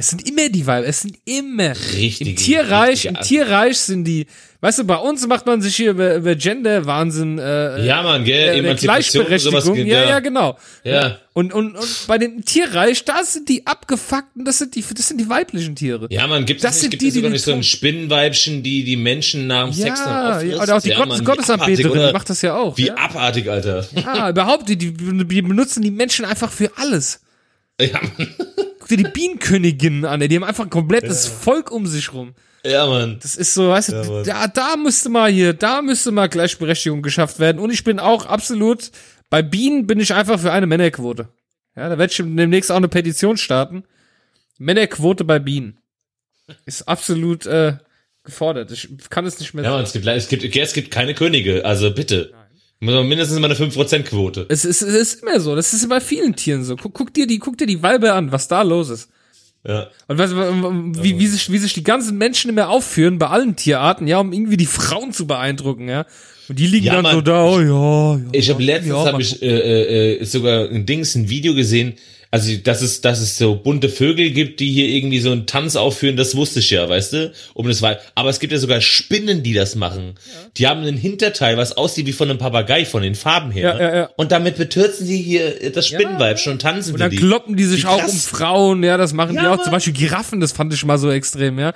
Speaker 1: Es sind immer die Weiber, es sind immer.
Speaker 2: Richtige-
Speaker 1: Im Tierreich, im Tierreich sind die, weißt du, bei uns macht man sich hier über, über Gender-Wahnsinn, äh,
Speaker 2: Ja, Mann, gell?
Speaker 1: äh, Gleichberechtigung.
Speaker 2: sowas,
Speaker 1: ja, ja, genau.
Speaker 2: Ja.
Speaker 1: Und, und, und bei dem Tierreich, da sind die abgefuckten, das sind die, das sind die weiblichen Tiere.
Speaker 2: Ja, man gibt
Speaker 1: Das
Speaker 2: es nicht, gibt
Speaker 1: die,
Speaker 2: es sogar
Speaker 1: die
Speaker 2: nicht so ein. Spinnenweibchen, die die Menschen nach dem Sex dann
Speaker 1: Ja,
Speaker 2: auffrisst?
Speaker 1: ja, oder auch die
Speaker 2: ja,
Speaker 1: Gott,
Speaker 2: Mann,
Speaker 1: Gottesanbeterin,
Speaker 2: abartig,
Speaker 1: die macht das ja auch.
Speaker 2: Wie
Speaker 1: ja?
Speaker 2: abartig, Alter.
Speaker 1: Ah, überhaupt, die, die, die benutzen die Menschen einfach für alles.
Speaker 2: Ja, Mann.
Speaker 1: Guck dir die Bienenköniginnen an, ey, die haben einfach ein komplettes Volk um sich rum.
Speaker 2: Ja, Mann.
Speaker 1: Das ist so, weißt
Speaker 2: Ja,
Speaker 1: du, da, da müsste mal hier, da müsste mal Gleichberechtigung geschafft werden. Und ich bin auch absolut, bei Bienen bin ich einfach für eine Männerquote. Ja, da werde ich demnächst auch eine Petition starten. Männerquote bei Bienen. Ist absolut äh, gefordert. Ich kann es nicht mehr
Speaker 2: Ja,
Speaker 1: sagen.
Speaker 2: Mann, es gibt, es gibt, es gibt keine Könige, also bitte. Mindestens mal eine 5%-Quote.
Speaker 1: Es ist, es ist immer so. Das ist bei vielen Tieren so. Guck, guck dir die, guck dir die Weiber an, was da los ist.
Speaker 2: Ja.
Speaker 1: Und du, wie, wie, sich, wie sich die ganzen Menschen immer aufführen bei allen Tierarten, ja, um irgendwie die Frauen zu beeindrucken, ja. Und die liegen
Speaker 2: Ja,
Speaker 1: dann
Speaker 2: Mann.
Speaker 1: so da, oh ja, ja.
Speaker 2: Ich habe letztens
Speaker 1: ja,
Speaker 2: hab ich äh, äh, äh, sogar ein Dings, ein Video gesehen. Also, dass es, dass es so bunte Vögel gibt, die hier irgendwie so einen Tanz aufführen, das wusste ich ja, weißt du? Um das war, aber es gibt ja sogar Spinnen, die das machen. Die haben einen Hinterteil, was aussieht wie von einem Papagei, von den Farben her.
Speaker 1: Ja, ja, ja.
Speaker 2: Und damit betürzen sie hier das Spinnenweib schon und tanzen
Speaker 1: Und dann
Speaker 2: die.
Speaker 1: kloppen die sich
Speaker 2: Wie
Speaker 1: auch
Speaker 2: krass.
Speaker 1: um Frauen, ja, das machen
Speaker 2: Ja,
Speaker 1: die auch. Zum Beispiel Giraffen, das fand ich mal so extrem, ja.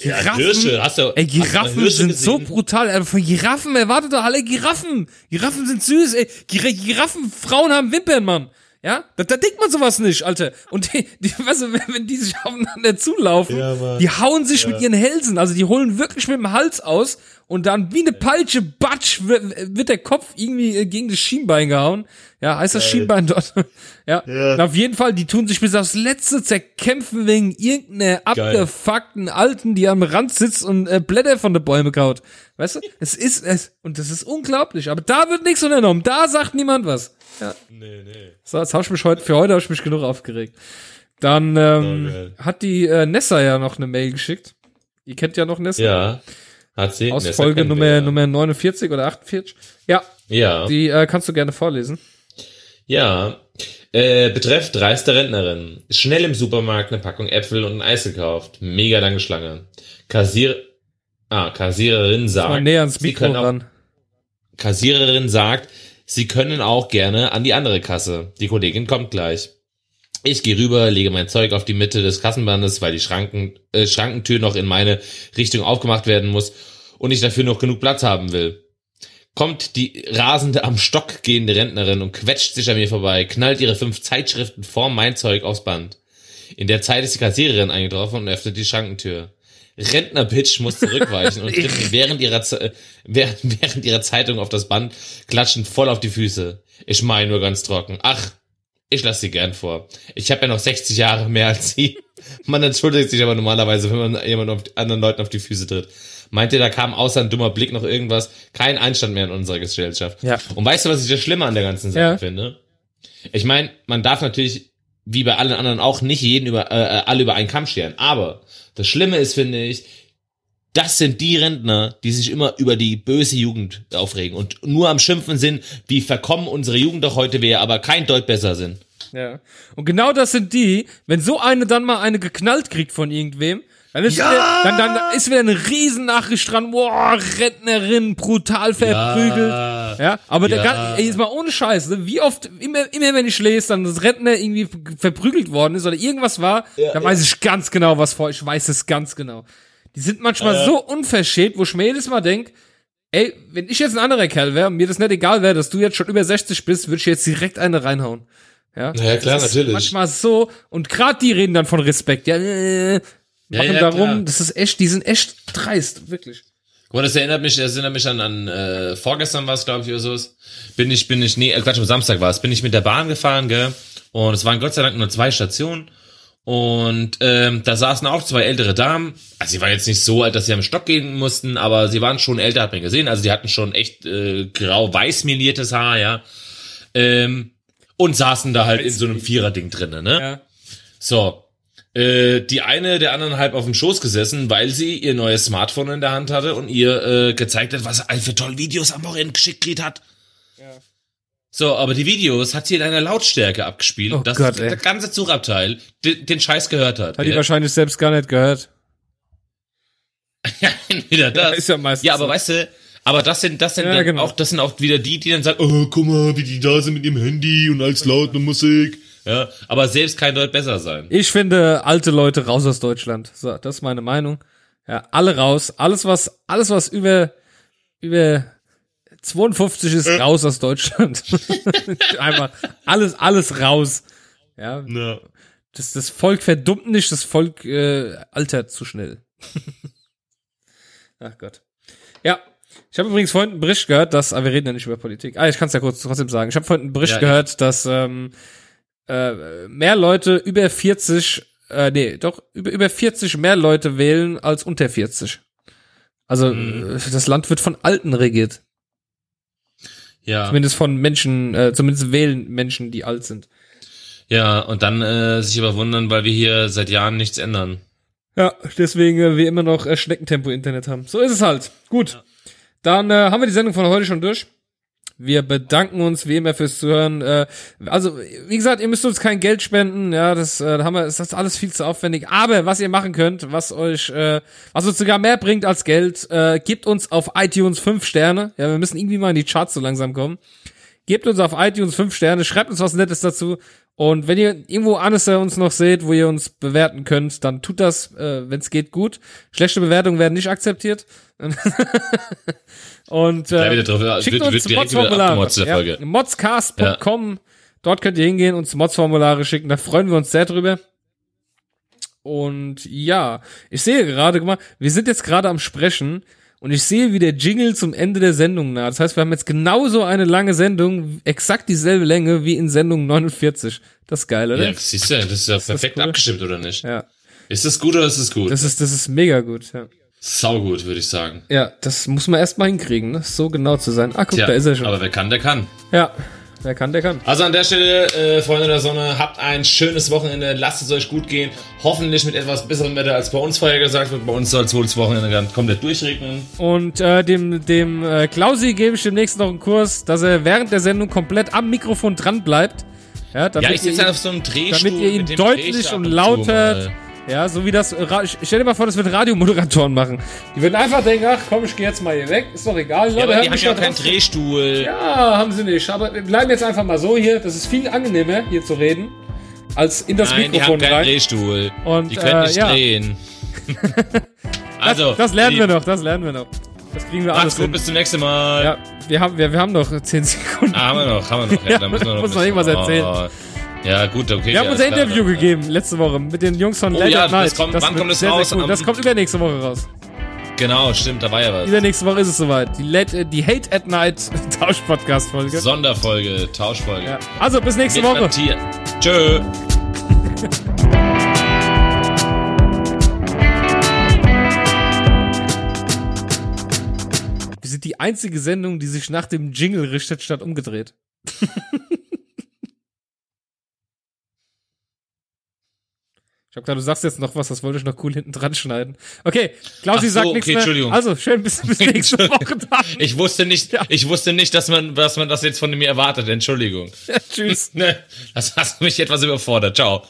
Speaker 1: Giraffen,
Speaker 2: Hirsche, hast du-
Speaker 1: ey,
Speaker 2: hast du
Speaker 1: Giraffen sind so
Speaker 2: gesehen?
Speaker 1: brutal. Ey, von Giraffen, erwartet doch alle Giraffen. Giraffen sind süß, ey. Gir Giraffen, Frauen haben Wimpern, Mann. Ja, da, da denkt man sowas nicht, Alter. Und die, die weißt du, wenn, wenn die sich aufeinander zulaufen,
Speaker 2: Ja,
Speaker 1: die hauen sich mit ihren Hälsen, also die holen wirklich mit dem Hals aus und dann wie eine Peitsche, batsch, wird, wird der Kopf irgendwie äh, gegen das Schienbein gehauen. Ja, heißt das Schienbein dort? ja. Und auf jeden Fall, die tun sich bis aufs Letzte zerkämpfen wegen irgendeiner abgefuckten Alten, die am Rand sitzt und äh, Blätter von den Bäumen kaut. Weißt du? Es ist, es, und das ist unglaublich. Aber da wird nichts unternommen. Da sagt niemand was. Ja.
Speaker 2: Nee, nee.
Speaker 1: So, jetzt habe ich mich heute, für heute habe ich mich genug aufgeregt. Dann ähm,
Speaker 2: Oh,
Speaker 1: hat die äh, Nessa ja noch eine Mail geschickt. Ihr kennt ja noch Nessa.
Speaker 2: Ja. Hat sie.
Speaker 1: Aus
Speaker 2: Das
Speaker 1: Folge Nummer. Nummer 49 oder 48. Ja,
Speaker 2: Ja.
Speaker 1: die äh, kannst du gerne vorlesen.
Speaker 2: Ja. Äh, betrefft dreiste Rentnerin. Schnell im Supermarkt eine Packung Äpfel und ein Eis gekauft. Mega lange Schlange. Kassier ah, Kassiererin
Speaker 1: Mal
Speaker 2: sagt,
Speaker 1: näher ans Mikro ran.
Speaker 2: Kassiererin sagt, sie können auch gerne an die andere Kasse. Die Kollegin kommt gleich. Ich gehe rüber, lege mein Zeug auf die Mitte des Kassenbandes, weil die Schranken, äh, Schrankentür noch in meine Richtung aufgemacht werden muss und ich dafür noch genug Platz haben will. Kommt die rasende am Stock gehende Rentnerin und quetscht sich an mir vorbei, knallt ihre fünf Zeitschriften vor mein Zeug aufs Band. In der Zeit ist die Kassiererin eingetroffen und öffnet die Schrankentür. Rentner-Bitch muss zurückweichen und tritt während ihrer, Ze- während, ihrer Zeitung auf das Band klatschend voll auf die Füße. Ich meine nur ganz trocken. Ach, ich lasse sie gern vor. Ich habe ja noch 60 Jahre mehr als sie. Man entschuldigt sich aber normalerweise, wenn man jemand auf anderen Leuten auf die Füße tritt. Meint ihr, da kam außer ein dummer Blick noch irgendwas? Kein Einstand mehr in unserer Gesellschaft.
Speaker 1: Ja.
Speaker 2: Und weißt du, was ich das Schlimme an der ganzen Sache
Speaker 1: Ja.
Speaker 2: finde? Ich meine, man darf natürlich, wie bei allen anderen auch, nicht jeden über, äh, äh, alle über einen Kamm scheren. Aber das Schlimme ist, finde ich, das sind die Rentner, die sich immer über die böse Jugend aufregen und nur am Schimpfen sind, wie verkommen unsere Jugend doch heute wäre, aber kein Deut besser sind.
Speaker 1: Ja. Und genau das sind die, wenn so eine dann mal eine geknallt kriegt von irgendwem, Dann ist,
Speaker 2: Ja!
Speaker 1: wieder, dann, dann ist wieder eine Riesennachricht dran, boah, Rentnerin, brutal verprügelt.
Speaker 2: Ja.
Speaker 1: Ja, aber der
Speaker 2: Ja.
Speaker 1: gan- ey, jetzt mal ohne Scheiß, ne? wie oft, immer, immer wenn ich lese, dann das Rentner irgendwie verprügelt worden ist oder irgendwas war, dann weiß ich ganz genau, was vor, ich weiß es ganz genau. Die sind manchmal so unverschämt, wo ich mir jedes Mal denk, ey, wenn ich jetzt ein anderer Kerl wäre und mir das nicht egal wäre, dass du jetzt schon über 60 bist, würde ich jetzt direkt eine reinhauen. Ja,
Speaker 2: Na ja, klar,
Speaker 1: das ist
Speaker 2: natürlich.
Speaker 1: Manchmal so, und gerade die reden dann von Respekt, ja, äh, machen
Speaker 2: ja,
Speaker 1: darum,
Speaker 2: klar.
Speaker 1: das ist echt, die sind echt dreist, wirklich.
Speaker 2: Guck mal, das erinnert mich, das erinnert mich an, an äh, vorgestern war es, glaube ich, oder so. Bin ich, bin ich, nee, äh, Quatsch, am Samstag war es, bin ich mit der Bahn gefahren, gell? Und es waren Gott sei Dank nur zwei Stationen. Und ähm, da saßen auch zwei ältere Damen. Also sie waren jetzt nicht so alt, dass sie am Stock gehen mussten, aber sie waren schon älter, hat man gesehen. Also die hatten schon echt äh, grau-weiß meliertes Haar, ja. Ähm, und saßen da halt in so einem Vierer-Ding drinne, ne?
Speaker 1: Ja.
Speaker 2: So. Äh, die eine der anderen halb auf dem Schoß gesessen, weil sie ihr neues Smartphone in der Hand hatte und ihr äh, gezeigt hat, was er für tolle Videos am Wochenende geschickt hat. So, aber die Videos hat sie in einer Lautstärke abgespielt,
Speaker 1: Oh
Speaker 2: dass
Speaker 1: Gott,
Speaker 2: der ganze Zugabteil den, den Scheiß gehört hat.
Speaker 1: Hat die
Speaker 2: Ja,
Speaker 1: wahrscheinlich selbst gar nicht gehört.
Speaker 2: ja, entweder das.
Speaker 1: ist ja meistens
Speaker 2: Ja, aber
Speaker 1: so.
Speaker 2: weißt du, aber das sind, das sind
Speaker 1: Ja,
Speaker 2: dann
Speaker 1: genau.
Speaker 2: auch, das sind auch wieder die, die dann sagen, oh, guck mal, wie die da sind mit ihrem Handy und als laut mit Musik. Ja, aber selbst kein Deut besser sein.
Speaker 1: Ich finde alte Leute raus aus Deutschland. So, das ist meine Meinung. Ja, alle raus. Alles was, alles was über, über 52 ist raus aus Deutschland. Einfach alles, alles raus. Ja,
Speaker 2: Ja.
Speaker 1: das, das Volk verdummt nicht, das Volk äh, altert zu schnell. Ach Gott. Ja, ich habe übrigens vorhin einen Bericht gehört, dass, aber wir reden ja nicht über Politik. Ah, ich kann es ja kurz trotzdem sagen. Ich habe vorhin einen Bericht
Speaker 2: Ja,
Speaker 1: gehört, dass ähm, äh, mehr Leute über 40, äh, nee, doch über, über 40 mehr Leute wählen als unter 40. Also
Speaker 2: Mhm.
Speaker 1: äh, das Land wird von Alten regiert.
Speaker 2: Ja.
Speaker 1: Zumindest von Menschen, äh, zumindest wählen Menschen, die alt sind.
Speaker 2: Ja, und dann äh, sich aber wundern, weil wir hier seit Jahren nichts ändern.
Speaker 1: Ja, deswegen äh, wir immer noch äh, Schneckentempo-Internet haben. So ist es halt. Gut. Dann äh, haben wir die Sendung von heute schon durch. Wir bedanken uns wie immer fürs Zuhören. Äh, also, wie gesagt, ihr müsst uns kein Geld spenden. Ja, das, äh, haben wir, das ist alles viel zu aufwendig. Aber was ihr machen könnt, was euch, äh, was uns sogar mehr bringt als Geld, äh, gebt uns auf iTunes fünf Sterne. Ja, wir müssen irgendwie mal in die Charts so langsam kommen. Gebt uns auf iTunes fünf Sterne, schreibt uns was Nettes dazu. Und wenn ihr irgendwo anders uns noch seht, wo ihr uns bewerten könnt, dann tut das, äh, wenn es geht, gut. Schlechte Bewertungen werden nicht akzeptiert. Und äh,
Speaker 2: drauf,
Speaker 1: schickt
Speaker 2: wird,
Speaker 1: uns
Speaker 2: wird
Speaker 1: Modsformulare. Ja, modscast.com. Dort könnt ihr hingehen, uns Modsformulare schicken. Da freuen wir uns sehr drüber. Und ja, ich sehe gerade, guck mal, wir sind jetzt gerade am Sprechen und ich sehe, wie der Jingle zum Ende der Sendung naht. Das heißt, wir haben jetzt genauso eine lange Sendung, exakt dieselbe Länge wie in Sendung 49. Das ist geil, oder?
Speaker 2: Ja, siehst du, das ist ja perfekt
Speaker 1: cool?
Speaker 2: abgestimmt, oder nicht?
Speaker 1: Ja,
Speaker 2: Ist das gut oder ist das gut?
Speaker 1: das ist, das ist mega gut, ja.
Speaker 2: Sau gut, würde ich sagen.
Speaker 1: Ja, das muss man erstmal hinkriegen, ne? so genau zu sein. Ah, guck,
Speaker 2: Tja,
Speaker 1: da ist er schon.
Speaker 2: aber wer kann, der kann.
Speaker 1: Ja, wer kann, der kann.
Speaker 2: Also an der Stelle, äh, Freunde der Sonne, habt ein schönes Wochenende, lasst es euch gut gehen. Hoffentlich mit etwas besserem Wetter als bei uns vorher gesagt wird. Bei uns soll es wohl das Wochenende dann komplett durchregnen.
Speaker 1: Und äh, dem, dem äh, Klausi gebe ich demnächst noch einen Kurs, dass er während der Sendung komplett am Mikrofon dran bleibt. Ja, damit
Speaker 2: Ja, ich
Speaker 1: ihr
Speaker 2: sitze
Speaker 1: ihn-
Speaker 2: auf so einem Drehstuhl.
Speaker 1: damit ihr ihn deutlich und
Speaker 2: ab
Speaker 1: laut
Speaker 2: zu.
Speaker 1: Ja, so wie das. äh, Stell dir mal vor, das wird Radiomoderatoren machen. Die würden einfach denken, ach komm, ich gehe jetzt mal hier weg. Ist doch egal.
Speaker 2: Ja,
Speaker 1: Leute,
Speaker 2: aber die haben ja keinen. Drehstuhl.
Speaker 1: Ja, haben sie nicht. Aber wir bleiben jetzt einfach mal so hier. Das ist viel angenehmer, hier zu reden, als in das
Speaker 2: Nein, die
Speaker 1: Mikrofon
Speaker 2: haben keinen
Speaker 1: rein.
Speaker 2: Drehstuhl.
Speaker 1: Und,
Speaker 2: die können
Speaker 1: äh,
Speaker 2: nicht
Speaker 1: ja.
Speaker 2: drehen. also,
Speaker 1: Das lernen
Speaker 2: die-
Speaker 1: wir noch, das lernen wir noch. Das kriegen wir alles
Speaker 2: Macht's gut,
Speaker 1: hin.
Speaker 2: bis zum nächsten Mal.
Speaker 1: Ja, wir haben, wir, wir haben noch 10 Sekunden.
Speaker 2: Ah, haben wir noch, haben wir noch. Ja,
Speaker 1: Ja,
Speaker 2: da müssen wir noch
Speaker 1: muss noch irgendwas erzählen.
Speaker 2: Oh, ja, gut, okay.
Speaker 1: Wir
Speaker 2: ja,
Speaker 1: haben unser
Speaker 2: klar,
Speaker 1: Interview
Speaker 2: dann-
Speaker 1: gegeben letzte Woche mit den Jungs von
Speaker 2: Oh
Speaker 1: Late
Speaker 2: ja,
Speaker 1: at Night.
Speaker 2: das kommt- wann
Speaker 1: wird
Speaker 2: kommt das
Speaker 1: sehr,
Speaker 2: raus?
Speaker 1: Sehr cool. Das kommt übernächste Woche raus.
Speaker 2: Genau, stimmt, da war ja was.
Speaker 1: Übernächste Woche ist es soweit. Die, Late, die Hate at Night Tausch-Podcast-Folge.
Speaker 2: Sonderfolge, Tauschfolge.
Speaker 1: Ja. Also, bis nächste
Speaker 2: Mit
Speaker 1: Woche.
Speaker 2: Matthias. Tschö.
Speaker 1: Wir sind die einzige Sendung, die sich nach dem Jingle richtet, statt umgedreht. Ich hab gedacht, du sagst jetzt noch was, das wollte ich noch cool hinten dran schneiden. Okay, Klausi
Speaker 2: so,
Speaker 1: sagt nichts
Speaker 2: okay,
Speaker 1: mehr.
Speaker 2: Entschuldigung.
Speaker 1: Also, schön bis, bis nächste Woche dann.
Speaker 2: Ich wusste nicht,
Speaker 1: Ja.
Speaker 2: ich wusste nicht, dass man, dass man das jetzt von mir erwartet. Entschuldigung.
Speaker 1: Tschüss.
Speaker 2: Ne, das hast mich etwas überfordert. Ciao.